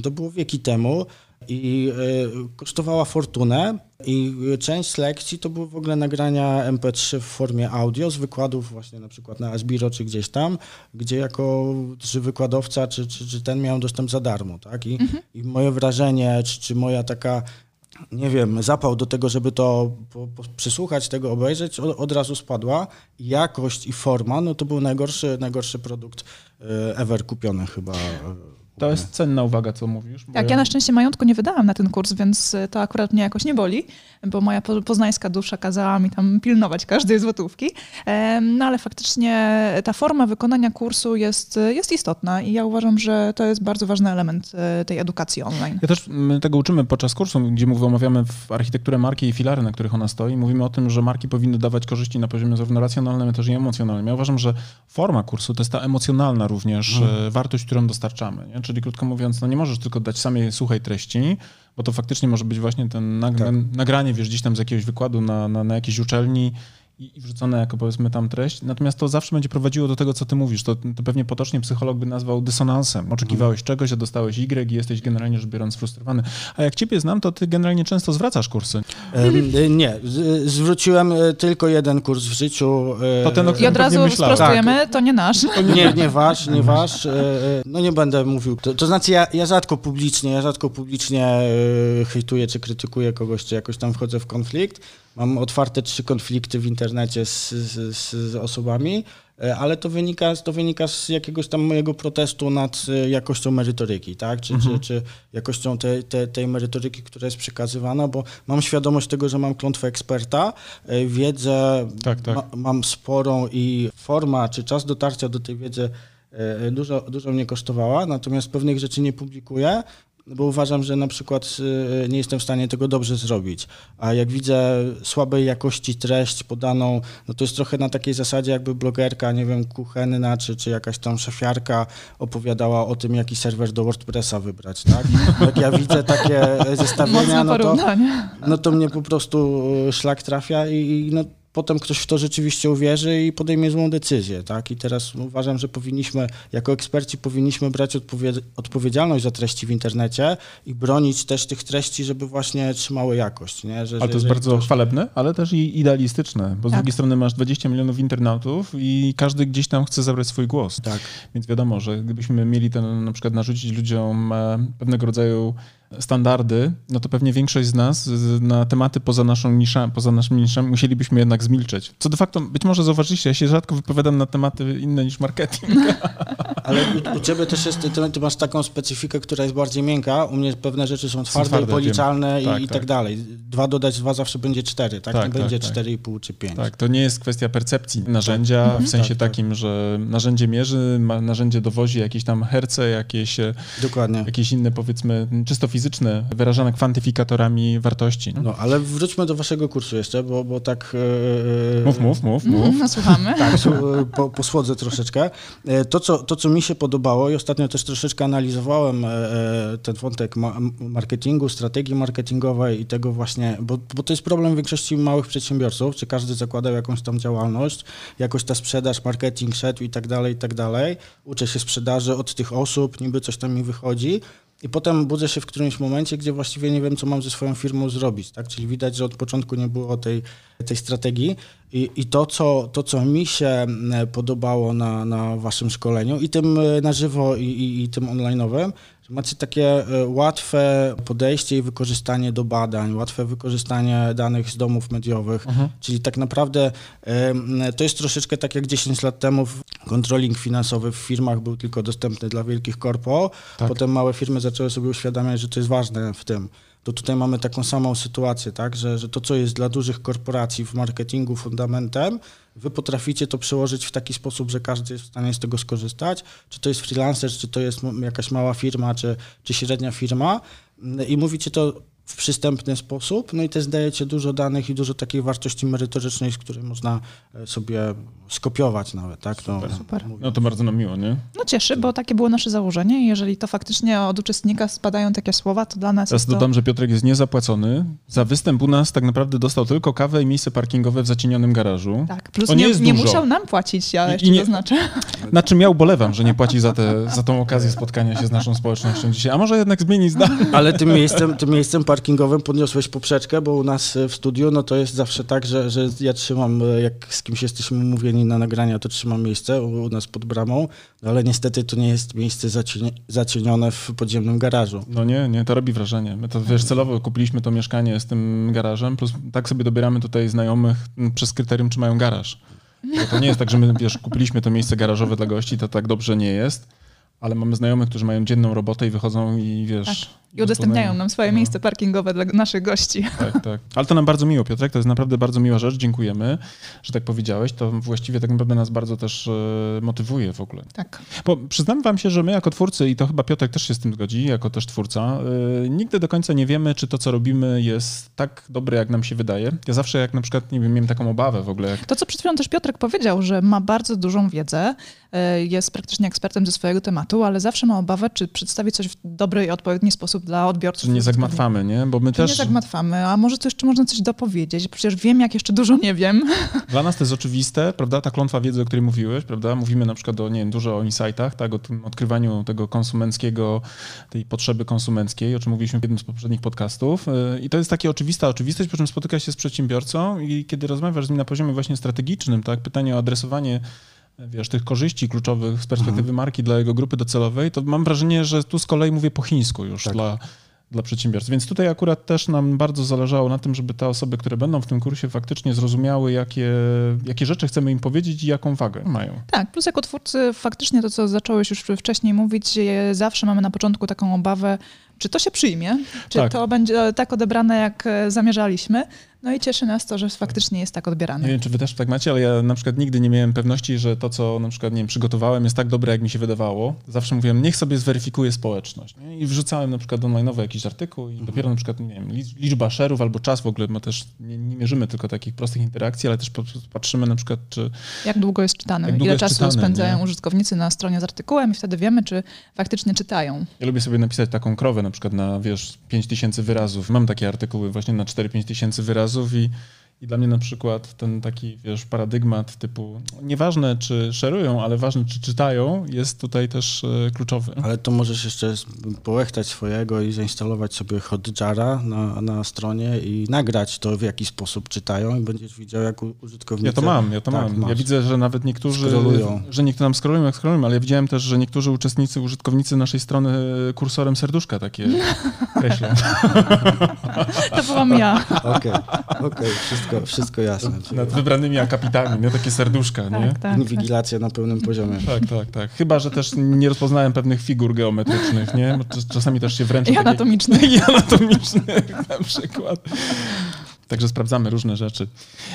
to było wieki temu i e, kosztowała fortunę i część z lekcji to były w ogóle nagrania MP3 w formie audio z wykładów właśnie na przykład na Asbiro czy gdzieś tam, gdzie jako czy wykładowca czy, czy, czy ten miał dostęp za darmo, tak? I, i moje wrażenie, czy, czy moja taka nie wiem, zapał do tego, żeby to po, po, przysłuchać, tego obejrzeć, od, od razu spadła. Jakość i forma, no to był najgorszy, najgorszy produkt e, ever kupiony chyba. E, To jest cenna uwaga, co mówisz. Tak, ja na szczęście majątku nie wydałam na ten kurs, więc y, to akurat mnie jakoś nie boli, bo moja po- poznańska dusza kazała mi tam pilnować każdej złotówki. No ale faktycznie ta forma wykonania kursu jest, y, jest istotna i ja uważam, że to jest bardzo ważny element y, tej edukacji online. Ja też my tego uczymy podczas kursu, gdzie mówię, omawiamy w architekturę marki i filary, na których ona stoi. Mówimy o tym, że marki powinny dawać korzyści na poziomie zarówno racjonalnym, jak też i emocjonalnym. Ja uważam, że forma kursu to jest ta emocjonalna również e, wartość, którą dostarczamy. Nie? Czyli krótko mówiąc, no nie możesz tylko dać samej suchej treści, bo to faktycznie może być właśnie ten nag- Tak. nagranie, wiesz, gdzieś tam z jakiegoś wykładu na, na, na jakiejś uczelni i, i wrzucone jako powiedzmy tam treść. Natomiast to zawsze będzie prowadziło do tego, co ty mówisz. To, to pewnie potocznie psycholog by nazwał dysonansem. Oczekiwałeś czegoś, a dostałeś Y i jesteś generalnie rzecz biorąc frustrowany. A jak ciebie znam, to ty generalnie często zwracasz kursy. E, Nie, zwróciłem e, tylko jeden kurs w życiu. e, To ten, o I od razu myślałem. sprostujemy, to nie nasz. Nie, nie *laughs* wasz, nie wasz. e, e, No nie będę mówił. To, to znaczy ja, ja rzadko publicznie, ja rzadko publicznie hejtuję czy krytykuję kogoś, czy jakoś tam wchodzę w konflikt. Mam otwarte trzy konflikty w internecie z, z, z- osobami, e, ale to wynika, to wynika z jakiegoś tam mojego protestu nad e, jakością merytoryki, tak? Czy, czy, czy jakością tej, tej, tej merytoryki, która jest przekazywana, bo mam świadomość tego, że mam klątwę eksperta, e, wiedzę Tak, tak. Ma, mam sporą i forma czy czas dotarcia do tej wiedzy dużo, dużo mnie kosztowała, natomiast pewnych rzeczy nie publikuję, bo uważam, że na przykład e, nie jestem w stanie tego dobrze zrobić. A jak widzę słabej jakości treść podaną, no to jest trochę na takiej zasadzie, jakby blogerka, nie wiem, kuchenna czy, czy jakaś tam szefiarka opowiadała o tym, jaki serwer do WordPressa wybrać, tak? Jak ja widzę takie *laughs* zestawienia, no to no to mnie po prostu e, szlak trafia i, i no, potem ktoś w to rzeczywiście uwierzy i podejmie złą decyzję, tak? I teraz uważam, że powinniśmy, jako eksperci powinniśmy brać odpowie- odpowiedzialność za treści w internecie i bronić też tych treści, żeby właśnie trzymały jakość, nie? Że, Ale to jest bardzo ktoś- chwalebne, ale też i idealistyczne, bo z Tak. drugiej strony masz 20 milionów internautów i każdy gdzieś tam chce zabrać swój głos. Tak. Więc wiadomo, że gdybyśmy mieli ten, na przykład narzucić ludziom e, pewnego rodzaju standardy, no to pewnie większość z nas na tematy poza naszą niszą, poza naszym niszem musielibyśmy jednak zmilczeć. Co de facto, być może zauważyliście, ja się rzadko wypowiadam na tematy inne niż marketing. *laughs* Ale u, u ciebie też jest, ty, ty masz taką specyfikę, która jest bardziej miękka, u mnie pewne rzeczy są twarde, twarde, i policzalne wiem. i, Tak, i tak, tak. dalej. Dwa dodać dwa zawsze będzie cztery, tak? Tak, Nie tak, będzie tak. cztery i pół czy pięć. Tak, to nie jest kwestia percepcji narzędzia, w sensie Tak, tak. takim, że narzędzie mierzy, narzędzie dowozi jakieś tam herce, jakieś, e, Dokładnie. jakieś inne powiedzmy czysto fizyczne, wyrażane kwantyfikatorami wartości. No, ale wróćmy do waszego kursu jeszcze, bo, bo tak... e, e, Mów, mów, mów, mów. No, słuchamy. Tak, po, posłodzę troszeczkę. E, To co, to, co mi się podobało i ostatnio też troszeczkę analizowałem ten wątek ma- marketingu, strategii marketingowej i tego właśnie, bo, bo to jest problem większości małych przedsiębiorców, czy każdy zakładał jakąś tam działalność, jakoś ta sprzedaż, marketing szedł i tak dalej, i tak dalej. Uczę się sprzedaży od tych osób, niby coś tam mi wychodzi. I potem budzę się w którymś momencie, gdzie właściwie nie wiem, co mam ze swoją firmą zrobić. Tak? Czyli widać, że od początku nie było tej, tej strategii. I, i to, co, to, co mi się e, podobało na, na waszym szkoleniu, i tym e, na żywo, i, i, i tym online'owym, macie takie e, łatwe podejście i wykorzystanie do badań, łatwe wykorzystanie danych z domów mediowych. Czyli tak naprawdę to jest troszeczkę tak jak 10 lat temu controlling finansowy w firmach był tylko dostępny dla wielkich korpo. Tak. Potem małe firmy zaczęły sobie uświadamiać, że to jest ważne w tym. to tutaj mamy taką samą sytuację, tak, że, że to, co jest dla dużych korporacji w marketingu fundamentem, wy potraficie to przełożyć w taki sposób, że każdy jest w stanie z tego skorzystać, czy to jest freelancer, czy to jest jakaś mała firma, czy, czy średnia firma? I mówicie to w przystępny sposób, no i też dajecie dużo danych i dużo takiej wartości merytorycznej, z której można e, sobie skopiować nawet, tak? To, super. super. No to bardzo nam miło, nie? No cieszy, bo takie było nasze założenie i jeżeli to faktycznie od uczestnika spadają takie słowa, to dla nas Teraz jest dodam, to... że Piotrek jest niezapłacony. Za występ u nas tak naprawdę dostał tylko kawę i miejsce parkingowe w zacienionym garażu. Tak, plus nie, nie, nie musiał nam płacić, ja jeszcze I nie, zaznaczę. *laughs* Na czym ja ubolewam, że nie płaci za, te, za tą okazję spotkania się z naszą społecznością dzisiaj. A może jednak zmieni zdanie? Ale tym miejscem, tym miejscem parkingowym podniosłeś poprzeczkę, bo u nas w studiu no to jest zawsze tak, że, że ja trzymam, jak z kimś jesteśmy mówieni na nagrania, to trzymam miejsce u, u nas pod bramą, no ale niestety to nie jest miejsce zacienione w podziemnym garażu. No nie, nie, to robi wrażenie. My to, wiesz, celowo kupiliśmy to mieszkanie z tym garażem, plus tak sobie dobieramy tutaj znajomych przez kryterium, czy mają garaż. Bo to nie jest tak, że my, wiesz, kupiliśmy to miejsce garażowe dla gości, to tak dobrze nie jest ale mamy znajomych, którzy mają dzienną robotę i wychodzą i wiesz... Tak. I udostępniają nam swoje no. miejsce parkingowe dla naszych gości. Tak, tak. *laughs* Ale to nam bardzo miło, Piotrek, to jest naprawdę bardzo miła rzecz, dziękujemy, że tak powiedziałeś. To właściwie tak naprawdę nas bardzo też e, motywuje w ogóle. Tak. Bo przyznam wam się, że my jako twórcy, i to chyba Piotrek też się z tym zgodzi, jako też twórca, yy, nigdy do końca nie wiemy, czy to, co robimy jest tak dobre, jak nam się wydaje. Ja zawsze jak na przykład, nie wiem, miałem taką obawę w ogóle. Jak... To, co przed chwilą też Piotrek powiedział, że ma bardzo dużą wiedzę, yy, jest praktycznie ekspertem ze swojego tematu, ale zawsze ma obawę, czy przedstawi coś w dobry i odpowiedni sposób dla odbiorców. Czy nie zagmatwamy, nie? Bo my czy też... nie zagmatwamy, a może to jeszcze można coś dopowiedzieć. Przecież wiem, jak jeszcze dużo nie wiem. *laughs* Dla nas to jest oczywiste, prawda? Ta klątwa wiedzy, o której mówiłeś, prawda? Mówimy na przykład o, nie wiem, dużo o insightach, tak? O tym odkrywaniu tego konsumenckiego, tej potrzeby konsumenckiej, o czym mówiliśmy w jednym z poprzednich podcastów. Y, I to jest taka oczywista oczywistość, po czym spotyka się z przedsiębiorcą i kiedy rozmawiasz z nim na poziomie właśnie strategicznym, tak? Pytanie o adresowanie wiesz, tych korzyści kluczowych z perspektywy mhm. marki dla jego grupy docelowej, to mam wrażenie, że tu z kolei mówię po chińsku już tak. dla, dla przedsiębiorstw. Więc tutaj akurat też nam bardzo zależało na tym, żeby te osoby, które będą w tym kursie faktycznie zrozumiały, jakie, jakie rzeczy chcemy im powiedzieć i jaką wagę mają. Tak, plus jako twórcy faktycznie to, co zacząłeś już wcześniej mówić, zawsze mamy na początku taką obawę, czy to się przyjmie, czy tak. to będzie tak odebrane, jak zamierzaliśmy. No i cieszy nas to, że faktycznie jest tak odbierane. Nie wiem, czy wy też tak macie, ale ja na przykład nigdy nie miałem pewności, że to, co na przykład, nie wiem, przygotowałem jest tak dobre, jak mi się wydawało. Zawsze mówiłem, niech sobie zweryfikuje społeczność. Nie? I wrzucałem na przykład online'owy jakiś artykuł i mhm. dopiero na przykład, nie wiem, liczba szerów albo czas w ogóle, bo też nie, nie, mierzymy tylko takich prostych interakcji, ale też patrzymy na przykład, czy... Jak długo jest czytany, długo ile jest czasu czytany, spędzają nie? użytkownicy na stronie z artykułem i wtedy wiemy, czy faktycznie czytają. Ja lubię sobie napisać taką krowę na przykład na, wiesz, 5000 wyrazów. Mam takie artykuły właśnie na 4-5 tysięcy wyrazów i i dla mnie na przykład ten taki, wiesz, paradygmat typu, nieważne czy szerują, ale ważne czy czytają, jest tutaj też e, kluczowy. Ale to możesz jeszcze połechtać swojego i zainstalować sobie Hotjara na, na stronie i nagrać to, w jaki sposób czytają i będziesz widział, jak użytkownicy... Ja to mam, ja to tak, mam. Masz. Ja widzę, że nawet niektórzy... Scrollują. Że niektórzy nam scrollują, jak scrollują, ale ja widziałem też, że niektórzy uczestnicy, użytkownicy naszej strony kursorem serduszka takie *laughs* kreślą. To byłam ja. Okej, okej, okay, wszystko, wszystko jasne. Nad wybranymi akapitami, nie? Takie serduszka, tak, nie? Tak, Inwigilacja tak. na pełnym poziomie. Tak, tak, tak. Chyba, że też nie rozpoznałem pewnych figur geometrycznych, nie? Czasami też się wręcz... I anatomicznych. *laughs* I anatomicznych na przykład. Także sprawdzamy różne rzeczy.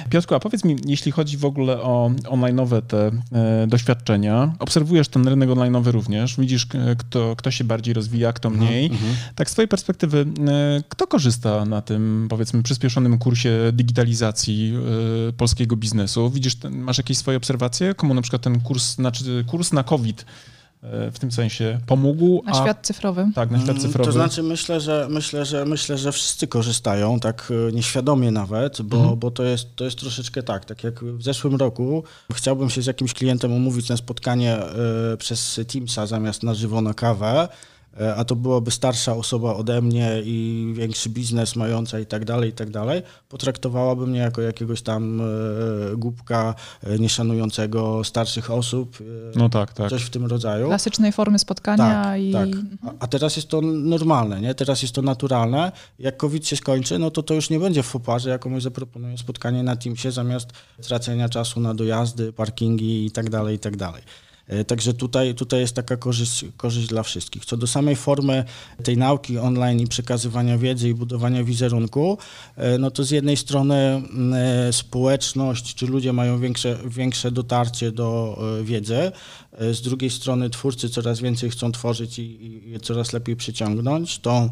Piotrku, a powiedz mi, jeśli chodzi w ogóle o online'owe te e, doświadczenia, obserwujesz ten rynek online'owy również, widzisz, kto, kto się bardziej rozwija, kto mhm, mniej. Mhm. Tak z twojej perspektywy, e, kto korzysta na tym, powiedzmy, przyspieszonym kursie digitalizacji e, polskiego biznesu? Widzisz, ten, masz jakieś swoje obserwacje? Komu na przykład ten kurs, znaczy kurs na COVID w tym sensie pomógł. Na a, świat cyfrowy. Tak, na świat mm, cyfrowy. To znaczy myślę, że myślę, że myślę, że wszyscy korzystają, tak e, nieświadomie nawet, bo, mhm. bo to, jest, to jest troszeczkę tak, tak jak w zeszłym roku chciałbym się z jakimś klientem umówić na spotkanie y, przez Teamsa zamiast na żywo na kawę. E, a to byłaby starsza osoba ode mnie i większy biznes mająca i tak dalej, i tak dalej, potraktowałaby mnie jako jakiegoś tam e, głupka e, nieszanującego starszych osób. No tak, tak. Coś w tym rodzaju. Klasycznej formy spotkania tak, i... Tak. A, teraz jest to normalne, nie? Teraz jest to naturalne. Jak COVID się skończy, no to to już nie będzie w foparze, jak komuś zaproponuję spotkanie na Teamsie zamiast tracenia czasu na dojazdy, parkingi i tak dalej, i tak dalej. E, Także tutaj, tutaj jest taka korzyść, korzyść dla wszystkich. Co do samej formy tej nauki online i przekazywania wiedzy i budowania wizerunku, e, no to z jednej strony mm, e, społeczność czy ludzie mają większe, większe dotarcie do wiedzy, z drugiej strony twórcy coraz więcej chcą tworzyć i, i coraz lepiej przyciągnąć tą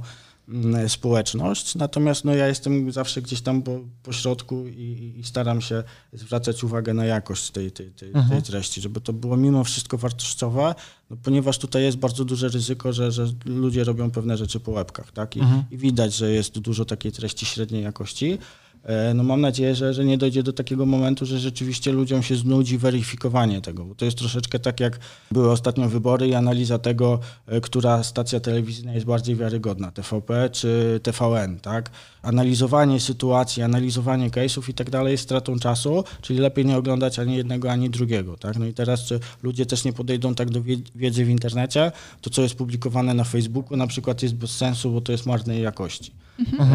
społeczność. Natomiast no, ja jestem zawsze gdzieś tam po, po środku i, i staram się zwracać uwagę na jakość tej, tej, tej, tej treści, żeby to było mimo wszystko wartościowe, no, ponieważ tutaj jest bardzo duże ryzyko, że, że ludzie robią pewne rzeczy po łebkach, tak? I, i widać, że jest dużo takiej treści średniej jakości. E, No mam nadzieję, że, że nie dojdzie do takiego momentu, że rzeczywiście ludziom się znudzi weryfikowanie tego, bo to jest troszeczkę tak, jak były ostatnio wybory i analiza tego, e, która stacja telewizyjna jest bardziej wiarygodna, TVP czy TVN, tak? Analizowanie sytuacji, analizowanie case'ów i tak dalej jest stratą czasu, czyli lepiej nie oglądać ani jednego, ani drugiego, tak? No i teraz, czy ludzie też nie podejdą tak do wie- wiedzy w internecie, to co jest publikowane na Facebooku na przykład jest bez sensu, bo to jest marnej jakości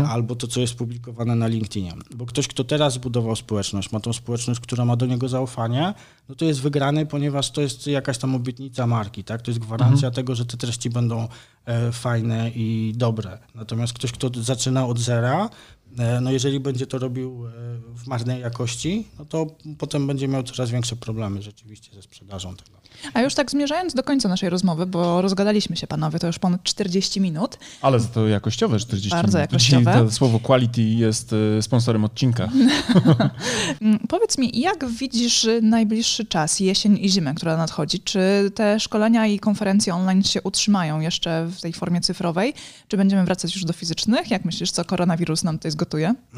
albo to, co jest publikowane na LinkedInie. Bo ktoś, kto teraz zbudował społeczność, ma tą społeczność, która ma do niego zaufanie, no to jest wygrany, ponieważ to jest jakaś tam obietnica marki, tak? To jest gwarancja tego, że te treści będą e, fajne i dobre. Natomiast ktoś, kto zaczyna od zera, e, no jeżeli będzie to robił e, w marnej jakości, no to potem będzie miał coraz większe problemy rzeczywiście ze sprzedażą tego. A już tak zmierzając do końca naszej rozmowy, bo rozgadaliśmy się panowie, to już ponad 40 minut. Ale za to jakościowe 40 Bardzo minut. jakościowe. Dzisiaj to słowo quality jest y, sponsorem odcinka. *laughs* Mm, Powiedz mi, jak widzisz najbliższy czas, jesień i zimę, która nadchodzi? Czy te szkolenia i konferencje online się utrzymają jeszcze w tej formie cyfrowej? Czy będziemy wracać już do fizycznych? Jak myślisz, co koronawirus nam tutaj zgotuje?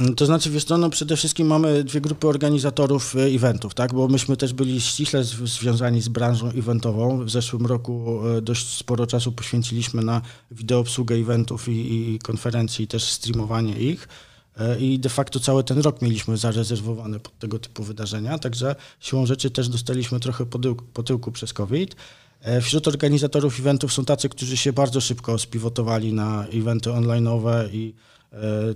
Mm, To znaczy, wiesz co, no przede wszystkim mamy dwie grupy organizatorów e, eventów, tak, bo myśmy też byli ściśle związani z branżą eventową. W zeszłym roku e, dość sporo czasu poświęciliśmy na wideoobsługę eventów i, i konferencji, i też streamowanie ich. E, I de facto cały ten rok mieliśmy zarezerwowany pod tego typu wydarzenia, także siłą rzeczy też dostaliśmy trochę po tyłku, przez COVID. Wśród organizatorów eventów są tacy, którzy się bardzo szybko spiwotowali na eventy online'owe i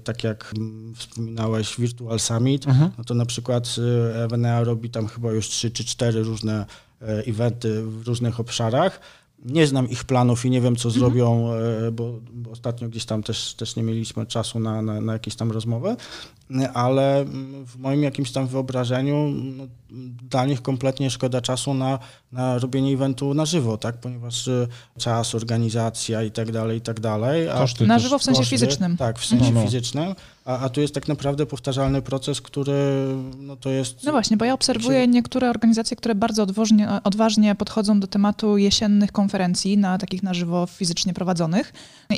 tak jak wspominałeś Virtual Summit, no to na przykład e, Evenea robi tam chyba już trzy czy cztery różne e, eventy w różnych obszarach. Nie znam ich planów i nie wiem, co zrobią, e, bo, bo ostatnio gdzieś tam też, też nie mieliśmy czasu na, na, na jakieś tam rozmowy, ale w moim jakimś tam wyobrażeniu no, dla nich kompletnie szkoda czasu na, na robienie eventu na żywo, tak? ponieważ e, czas, organizacja i tak dalej, i tak dalej. a- Koszty Na żywo w sensie koszty, fizycznym. Tak, w sensie No, no. fizycznym, a, a tu jest tak naprawdę powtarzalny proces, który no to jest... No właśnie, bo ja obserwuję niektóre organizacje, które bardzo odważnie, odważnie podchodzą do tematu jesiennych konferencji, na takich na żywo fizycznie prowadzonych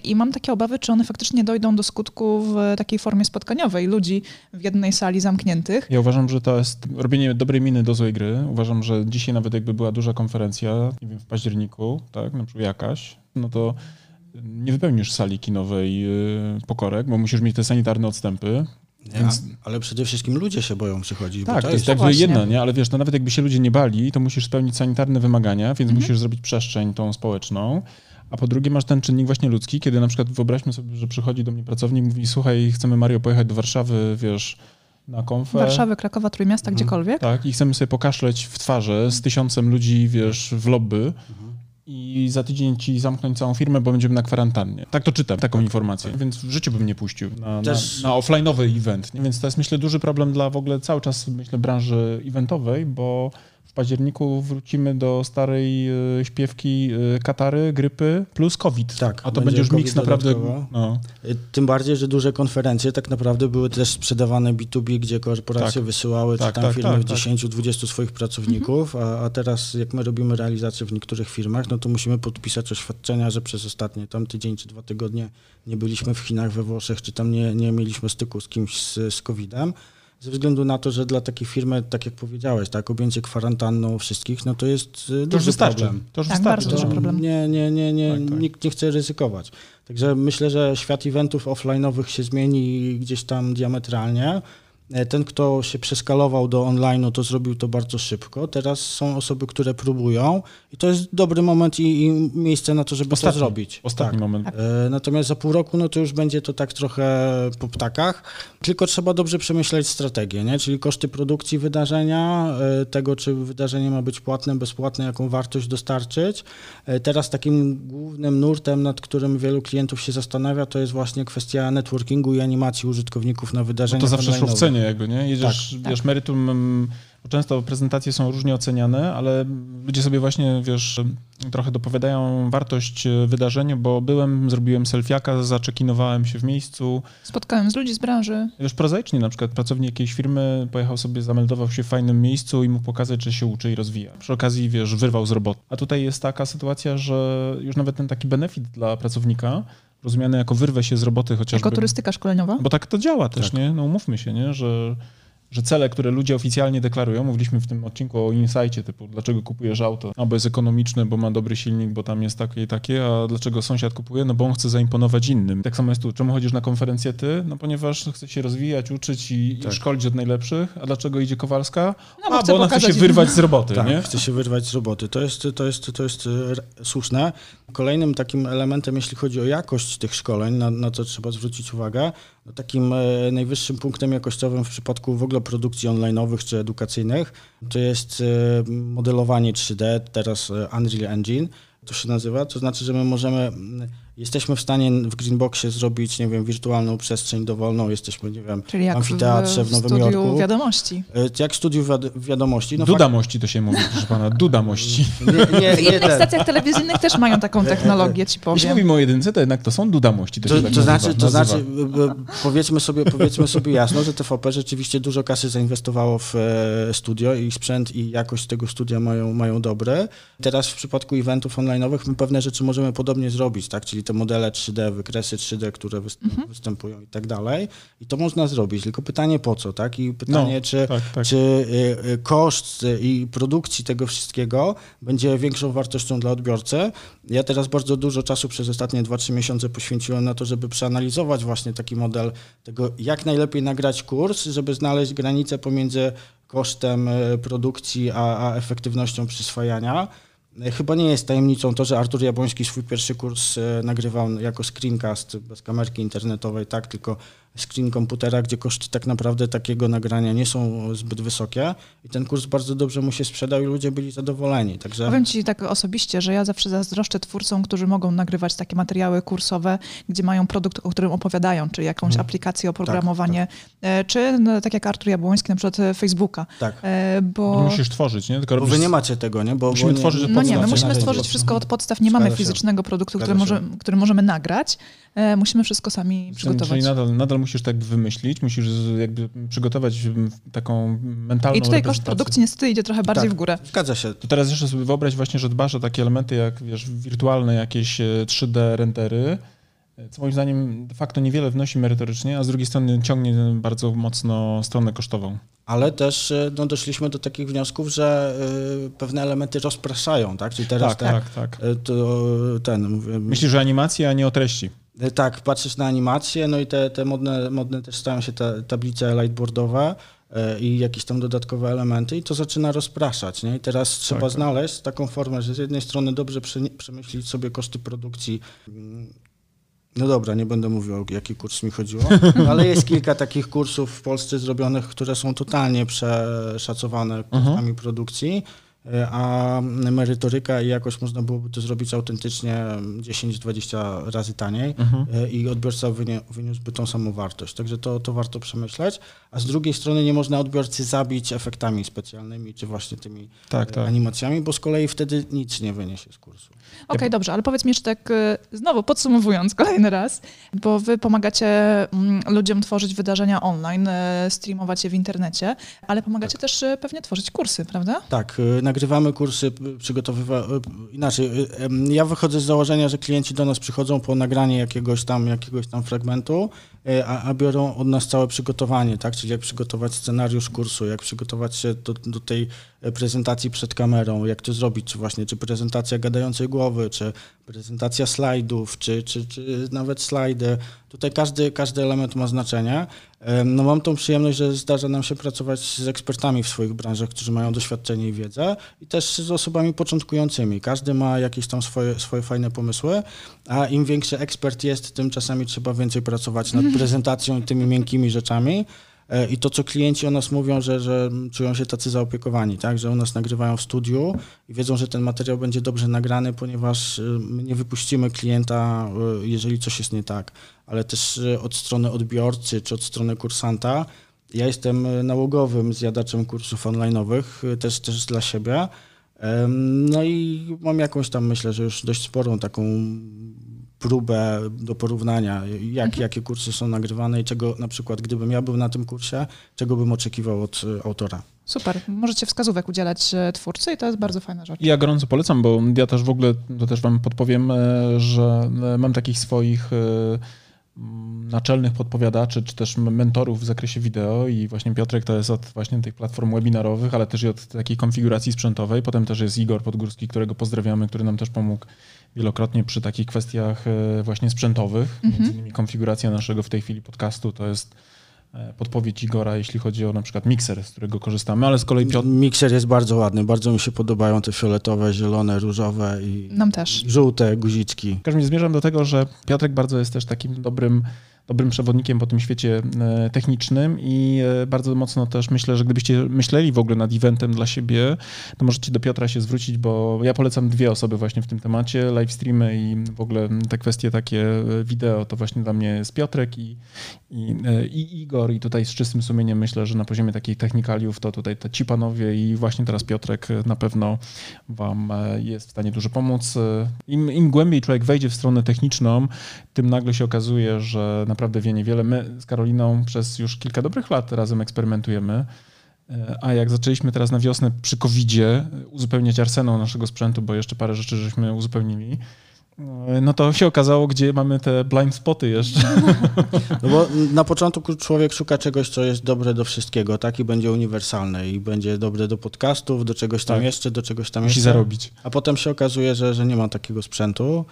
i mam takie obawy, czy one faktycznie dojdą do skutku w takiej formie spotkaniowej ludzi w jednej sali zamkniętych. Ja uważam, że to jest robienie dobrej miny do złej gry. Uważam, że dzisiaj nawet jakby była duża konferencja, nie wiem, w październiku, tak, na przykład jakaś, no to nie wypełnisz sali kinowej y, pokorek, bo musisz mieć te sanitarne odstępy. Nie, Więc- Ale przede wszystkim ludzie się boją przychodzić, Tak, to to jest jakby właśnie. jedno, nie? Ale wiesz, to nawet jakby się ludzie nie bali, to musisz spełnić sanitarne wymagania, więc Mhm. musisz zrobić przestrzeń tą społeczną. A po drugie masz ten czynnik właśnie ludzki, kiedy na przykład wyobraźmy sobie, że przychodzi do mnie pracownik i mówi, słuchaj, chcemy Mario pojechać do Warszawy, wiesz, na konfę. Warszawy, Krakowa, Trójmiasta, Mhm. gdziekolwiek. Tak, i chcemy sobie pokaszleć w twarze z tysiącem ludzi, wiesz, w lobby i za tydzień ci zamknąć całą firmę, bo będziemy na kwarantannie. Tak to czytam, taką informację, więc w życiu bym nie puścił na, Też- na, na offline'owy event. Nie? Więc to jest, myślę, duży problem dla w ogóle cały czas, myślę, branży eventowej, bo w październiku wrócimy do starej e, śpiewki e, Katary, grypy plus COVID. Tak, A to będzie będzie już miks naprawdę... No. Y, Tym bardziej, że duże konferencje tak naprawdę były też sprzedawane B2B, gdzie korporacje Tak. wysyłały Tak, czy tam tak, firmy tak, w tak. 10-20 swoich pracowników, a, a teraz jak my robimy realizację w niektórych firmach, no to musimy podpisać oświadczenia, że przez ostatnie tam tydzień czy dwa tygodnie nie byliśmy w Chinach, we Włoszech, czy tam nie, nie mieliśmy styku z kimś z, z COVID-em. Ze względu na to, że dla takiej firmy, tak jak powiedziałeś, tak, objęcie kwarantanną wszystkich, no to jest To już duży wystarczy. problem. To już Tak, wystarczy. bardzo duży problem. Nie, nie, nie, nie, Tak, tak. nikt nie chce ryzykować. Także myślę, że świat eventów offline'owych się zmieni gdzieś tam diametralnie. E, ten, kto się przeskalował do online'u, to zrobił to bardzo szybko. Teraz są osoby, które próbują i to jest dobry moment i, i miejsce na to, żeby Ostatni, to zrobić. Ostatni Tak. moment. E, Natomiast za pół roku, no to już będzie to tak trochę po ptakach, tylko trzeba dobrze przemyśleć strategię, nie? czyli koszty produkcji wydarzenia, e, tego, czy wydarzenie ma być płatne, bezpłatne, jaką wartość dostarczyć. Teraz takim głównym nurtem, nad którym wielu klientów się zastanawia, to jest właśnie kwestia networkingu i animacji użytkowników na No wydarzeniach to zawsze szło cenie jakby, nie? Jedziesz, Tak. wiesz, meritum, mm, bo często prezentacje są różnie oceniane, ale ludzie sobie właśnie, wiesz, trochę dopowiadają wartość e, wydarzenia, bo byłem, zrobiłem selfiaka, zaczekinowałem się w miejscu. Spotkałem z ludzi z branży. Już prozaicznie na przykład pracownik jakiejś firmy pojechał sobie, zameldował się w fajnym miejscu i mógł pokazać, że się uczy i rozwija. Przy okazji, wiesz, wyrwał z roboty. A tutaj jest taka sytuacja, że już nawet ten taki benefit dla pracownika, rozumiany jako wyrwę się z roboty chociażby. Jako turystyka szkoleniowa. Bo tak to działa też, Tak. nie? No umówmy się, nie? Że, że cele, które ludzie oficjalnie deklarują, mówiliśmy w tym odcinku o insightie, typu dlaczego kupujesz auto? A bo jest ekonomiczne, bo ma dobry silnik, bo tam jest takie i takie, a dlaczego sąsiad kupuje? No bo on chce zaimponować innym. Tak samo jest tu. Czemu chodzisz na konferencję ty? No ponieważ chce się rozwijać, uczyć i, Tak. i szkolić od najlepszych. A dlaczego idzie Kowalska? No, bo a, chce bo ona chce się wyrwać z roboty, Tak, nie? chce się wyrwać z roboty. To jest, to, jest, to jest e, słuszne. Kolejnym takim elementem, jeśli chodzi o jakość tych szkoleń, na, na co trzeba zwrócić uwagę, takim e, najwyższym punktem jakościowym w przypadku w ogóle produkcji online'owych czy edukacyjnych, to jest e, modelowanie 3D, teraz e, Unreal Engine, to się nazywa. To znaczy, że my możemy, jesteśmy w stanie w Greenboxie zrobić, nie wiem, wirtualną przestrzeń dowolną, jesteśmy, nie wiem, Czyli jak w amfiteatrze w, w, Nowym studiu Jorku. wiadomości. E, Jak wiad- wiadomości. No Dudamości to się mówi, proszę pana, dudamości. *laughs* nie, nie, W innych stacjach telewizyjnych też mają taką technologię, ci Jeśli powiem. mówimy o jedynce, to jednak to są dudamości. To, To, się tak to, nazywa, znaczy, to nazywa. znaczy, powiedzmy sobie, powiedzmy sobie jasno, że TVP rzeczywiście dużo kasy zainwestowało w e, studio i sprzęt i jakość tego studia mają, mają dobre. Teraz w przypadku eventów online'owych my pewne rzeczy możemy podobnie zrobić, tak? czyli te modele 3D, wykresy 3D, które występ, występują i tak dalej. I to można zrobić, tylko pytanie po co, tak? I pytanie, No, czy, tak, tak. czy y, y, koszt y, i produkcji tego wszystkiego będzie większą wartością dla odbiorcy. Ja teraz bardzo dużo czasu przez ostatnie 2-3 miesiące poświęciłem na to, żeby przeanalizować właśnie taki model tego, jak najlepiej nagrać kurs, żeby znaleźć granicę pomiędzy kosztem produkcji a, a efektywnością przyswajania. Y, Chyba nie jest tajemnicą to, że Artur Jabłoński swój pierwszy kurs y, nagrywał jako screencast bez kamerki internetowej, tak, tylko screen komputera, gdzie koszty tak naprawdę takiego nagrania nie są zbyt wysokie i ten kurs bardzo dobrze mu się sprzedał i ludzie byli zadowoleni. Także Powiem ci tak osobiście, że ja zawsze zazdroszczę twórcom, którzy mogą nagrywać takie materiały kursowe, gdzie mają produkt, o którym opowiadają, czy jakąś aplikację, oprogramowanie, e, czy no, tak jak Artur Jabłoński, na przykład e, Facebooka. tak. E, Bo... musisz tworzyć, nie? Tylko Bo robisz wy nie macie tego, nie? Bo, Musimy bo nie, tworzyć od No nie, my podstaw, musimy stworzyć wszystko od podstaw. Nie mamy Zgadza się. fizycznego produktu, który, może, który możemy nagrać. E, musimy wszystko sami Czyli przygotować. nadal, nadal musisz tak wymyślić, musisz jakby przygotować taką mentalną I tutaj koszt produkcji niestety idzie trochę bardziej Tak. w górę. Zgadza się. To teraz jeszcze sobie wyobraź właśnie, że dbasz o takie elementy jak, wiesz, wirtualne jakieś e, 3D rendery, e, co moim zdaniem de facto niewiele wnosi merytorycznie, a z drugiej strony ciągnie bardzo mocno stronę kosztową. Ale też no, doszliśmy do takich wniosków, że y, pewne elementy rozpraszają, tak? Czyli teraz Tak, te, tak, tak. y, to ten... Myślisz, że animacja, a nie o treści. Y, Tak, patrzysz na animacje, no i te, te modne, modne też stają się te tablice lightboardowe y, i jakieś tam dodatkowe elementy i to zaczyna rozpraszać, nie? I teraz trzeba tak. znaleźć taką formę, że z jednej strony dobrze prze- przemyśleć sobie koszty produkcji. mm, No dobra, nie będę mówił, o jaki kurs mi chodziło, *laughs* ale jest kilka takich kursów w Polsce zrobionych, które są totalnie przeszacowane kosztami produkcji, a merytoryka i jakoś można byłoby to zrobić autentycznie 10-20 razy taniej y, i odbiorca wyniósłby tą samą wartość. Także to, to warto przemyśleć. A z drugiej strony nie można odbiorcy zabić efektami specjalnymi, czy właśnie tymi Tak, y, tak. animacjami, bo z kolei wtedy nic nie wyniesie z kursu. Okej, dobrze, ale powiedz mi jeszcze tak e, znowu podsumowując kolejny raz, bo wy pomagacie mm, ludziom tworzyć wydarzenia online, e, streamować je w internecie, ale pomagacie też e, pewnie tworzyć kursy, prawda? Tak, y, nagrywamy kursy, przygotowywa... y, Inaczej, em, ja wychodzę z założenia, że klienci do nas przychodzą po nagranie jakiegoś tam, jakiegoś tam fragmentu. e, a, a biorą od nas całe przygotowanie, tak? Czyli jak przygotować scenariusz kursu, jak przygotować się do, do tej e, prezentacji przed kamerą, jak to zrobić, czy właśnie, czy prezentacja gadającej głowy, czy prezentacja slajdów, czy, czy, czy nawet slajdy. Tutaj każdy, każdy element ma znaczenie. No mam tą przyjemność, że zdarza nam się pracować z ekspertami w swoich branżach, którzy mają doświadczenie i wiedzę i też z osobami początkującymi. Każdy ma jakieś tam swoje, swoje fajne pomysły, a im większy ekspert jest, tym czasami trzeba więcej pracować nad prezentacją tymi miękkimi rzeczami. E, I to, co klienci o nas mówią, że, że czują się tacy zaopiekowani, tak? że u nas nagrywają w studiu i wiedzą, że ten materiał będzie dobrze nagrany, ponieważ e, my nie wypuścimy klienta, e, jeżeli coś jest nie tak, ale też od strony odbiorcy czy od strony kursanta. Ja jestem nałogowym zjadaczem kursów online'owych, też, też dla siebie. No i mam jakąś tam, myślę, że już dość sporą taką próbę do porównania, jak, mhm. jakie kursy są nagrywane i czego na przykład, gdybym ja był na tym kursie, czego bym oczekiwał od e, autora. Super. Możecie wskazówek udzielać e, twórcy i to jest bardzo fajna rzecz. Ja gorąco polecam, bo ja też w ogóle, to też wam podpowiem, e, że mam takich swoich naczelnych podpowiadaczy, czy też mentorów w zakresie wideo i właśnie Piotrek to jest od właśnie tych platform webinarowych, ale też i od takiej konfiguracji sprzętowej. Potem też jest Igor Podgórski, którego pozdrawiamy, który nam też pomógł wielokrotnie przy takich kwestiach e, właśnie sprzętowych. Mhm. Między innymi konfiguracja naszego w tej chwili podcastu to jest e, podpowiedź Igora, jeśli chodzi o na przykład mikser, z którego korzystamy, ale z kolei Piotr... Mikser jest bardzo ładny, bardzo mi się podobają te fioletowe, zielone, różowe i Nam też. żółte guziczki. W każdym razie zmierzam do tego, że Piotrek bardzo jest też takim dobrym dobrym przewodnikiem po tym świecie e, technicznym i e, bardzo mocno też myślę, że gdybyście myśleli w ogóle nad eventem dla siebie, to możecie do Piotra się zwrócić, bo ja polecam dwie osoby właśnie w tym temacie, live streamy i w ogóle te kwestie takie e, wideo, to właśnie dla mnie jest Piotrek i, i, i Igor i tutaj z czystym sumieniem myślę, że na poziomie takich technikaliów to tutaj te ci panowie i właśnie teraz Piotrek na pewno wam jest w stanie dużo pomóc. Im, im głębiej człowiek wejdzie w stronę techniczną, tym nagle się okazuje, że naprawdę wie niewiele. My z Karoliną przez już kilka dobrych lat razem eksperymentujemy. E, a jak zaczęliśmy teraz na wiosnę przy COVID-zie uzupełniać arsenał naszego sprzętu, bo jeszcze parę rzeczy żeśmy uzupełnili, e, no to się okazało, gdzie mamy te blind spoty jeszcze. *laughs* No bo na początku człowiek szuka czegoś, co jest dobre do wszystkiego, tak? I będzie uniwersalne i będzie dobre do podcastów, do czegoś tam tak. jeszcze, do czegoś tam Musi jeszcze. zarobić. A potem się okazuje, że, że nie ma takiego sprzętu.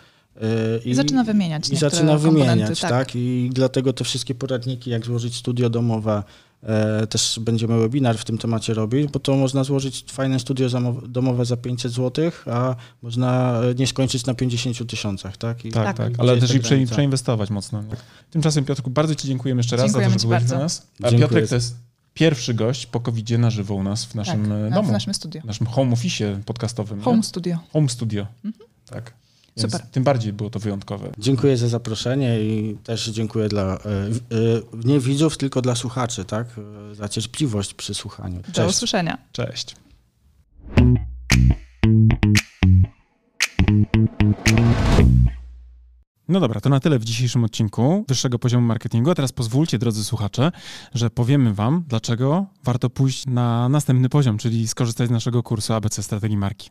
I, I zaczyna wymieniać. I zaczyna wymieniać, tak. tak. I dlatego te wszystkie poradniki, jak złożyć studio domowe, e, też będziemy webinar w tym temacie robić, bo to można złożyć fajne studio domowe za 500 zł, a można nie skończyć na 50 tysiącach, tak? I tak, tak, tak. ale też i prze, przeinwestować mocno. Tymczasem Piotrku, bardzo Ci dziękujemy jeszcze raz dziękujemy za to, że byłeś bardzo. nas. A Dziękuję. Piotrek to jest pierwszy gość po covid na żywo u nas w naszym tak, e, domu. w naszym studio. W naszym home office podcastowym. Home nie? studio. Home studio, mhm. tak. Więc Super. Tym bardziej było to wyjątkowe. Dziękuję za zaproszenie i też dziękuję dla e, e, nie widzów, tylko dla słuchaczy, tak? E, za cierpliwość przy słuchaniu. Cześć. Do usłyszenia. Cześć. No dobra, to na tyle w dzisiejszym odcinku wyższego poziomu marketingu. A teraz pozwólcie, drodzy słuchacze, że powiemy Wam, dlaczego warto pójść na następny poziom, czyli skorzystać z naszego kursu ABC Strategii Marki.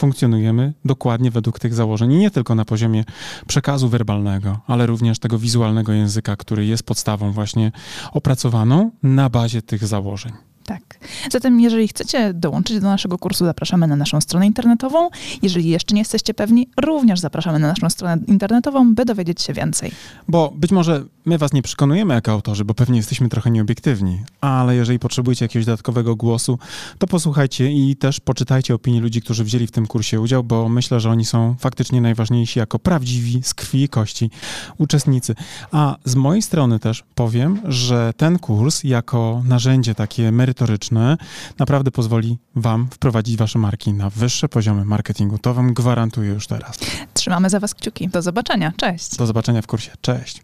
funkcjonujemy dokładnie według tych założeń i nie tylko na poziomie przekazu werbalnego, ale również tego wizualnego języka, który jest podstawą właśnie opracowaną na bazie tych założeń. Tak. Zatem, jeżeli chcecie dołączyć do naszego kursu, zapraszamy na naszą stronę internetową. Jeżeli jeszcze nie jesteście pewni, również zapraszamy na naszą stronę internetową, by dowiedzieć się więcej. Bo być może my was nie przekonujemy jako autorzy, bo pewnie jesteśmy trochę nieobiektywni, ale jeżeli potrzebujecie jakiegoś dodatkowego głosu, to posłuchajcie i też poczytajcie opinii ludzi, którzy wzięli w tym kursie udział, bo myślę, że oni są faktycznie najważniejsi jako prawdziwi, z krwi i kości uczestnicy. A z mojej strony też powiem, że ten kurs jako narzędzie takie merytoryczne naprawdę pozwoli wam wprowadzić wasze marki na wyższe poziomy marketingu. To wam gwarantuję już teraz. Trzymamy za was kciuki. Do zobaczenia. Cześć. Do zobaczenia w kursie. Cześć.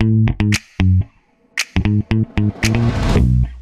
Thank you.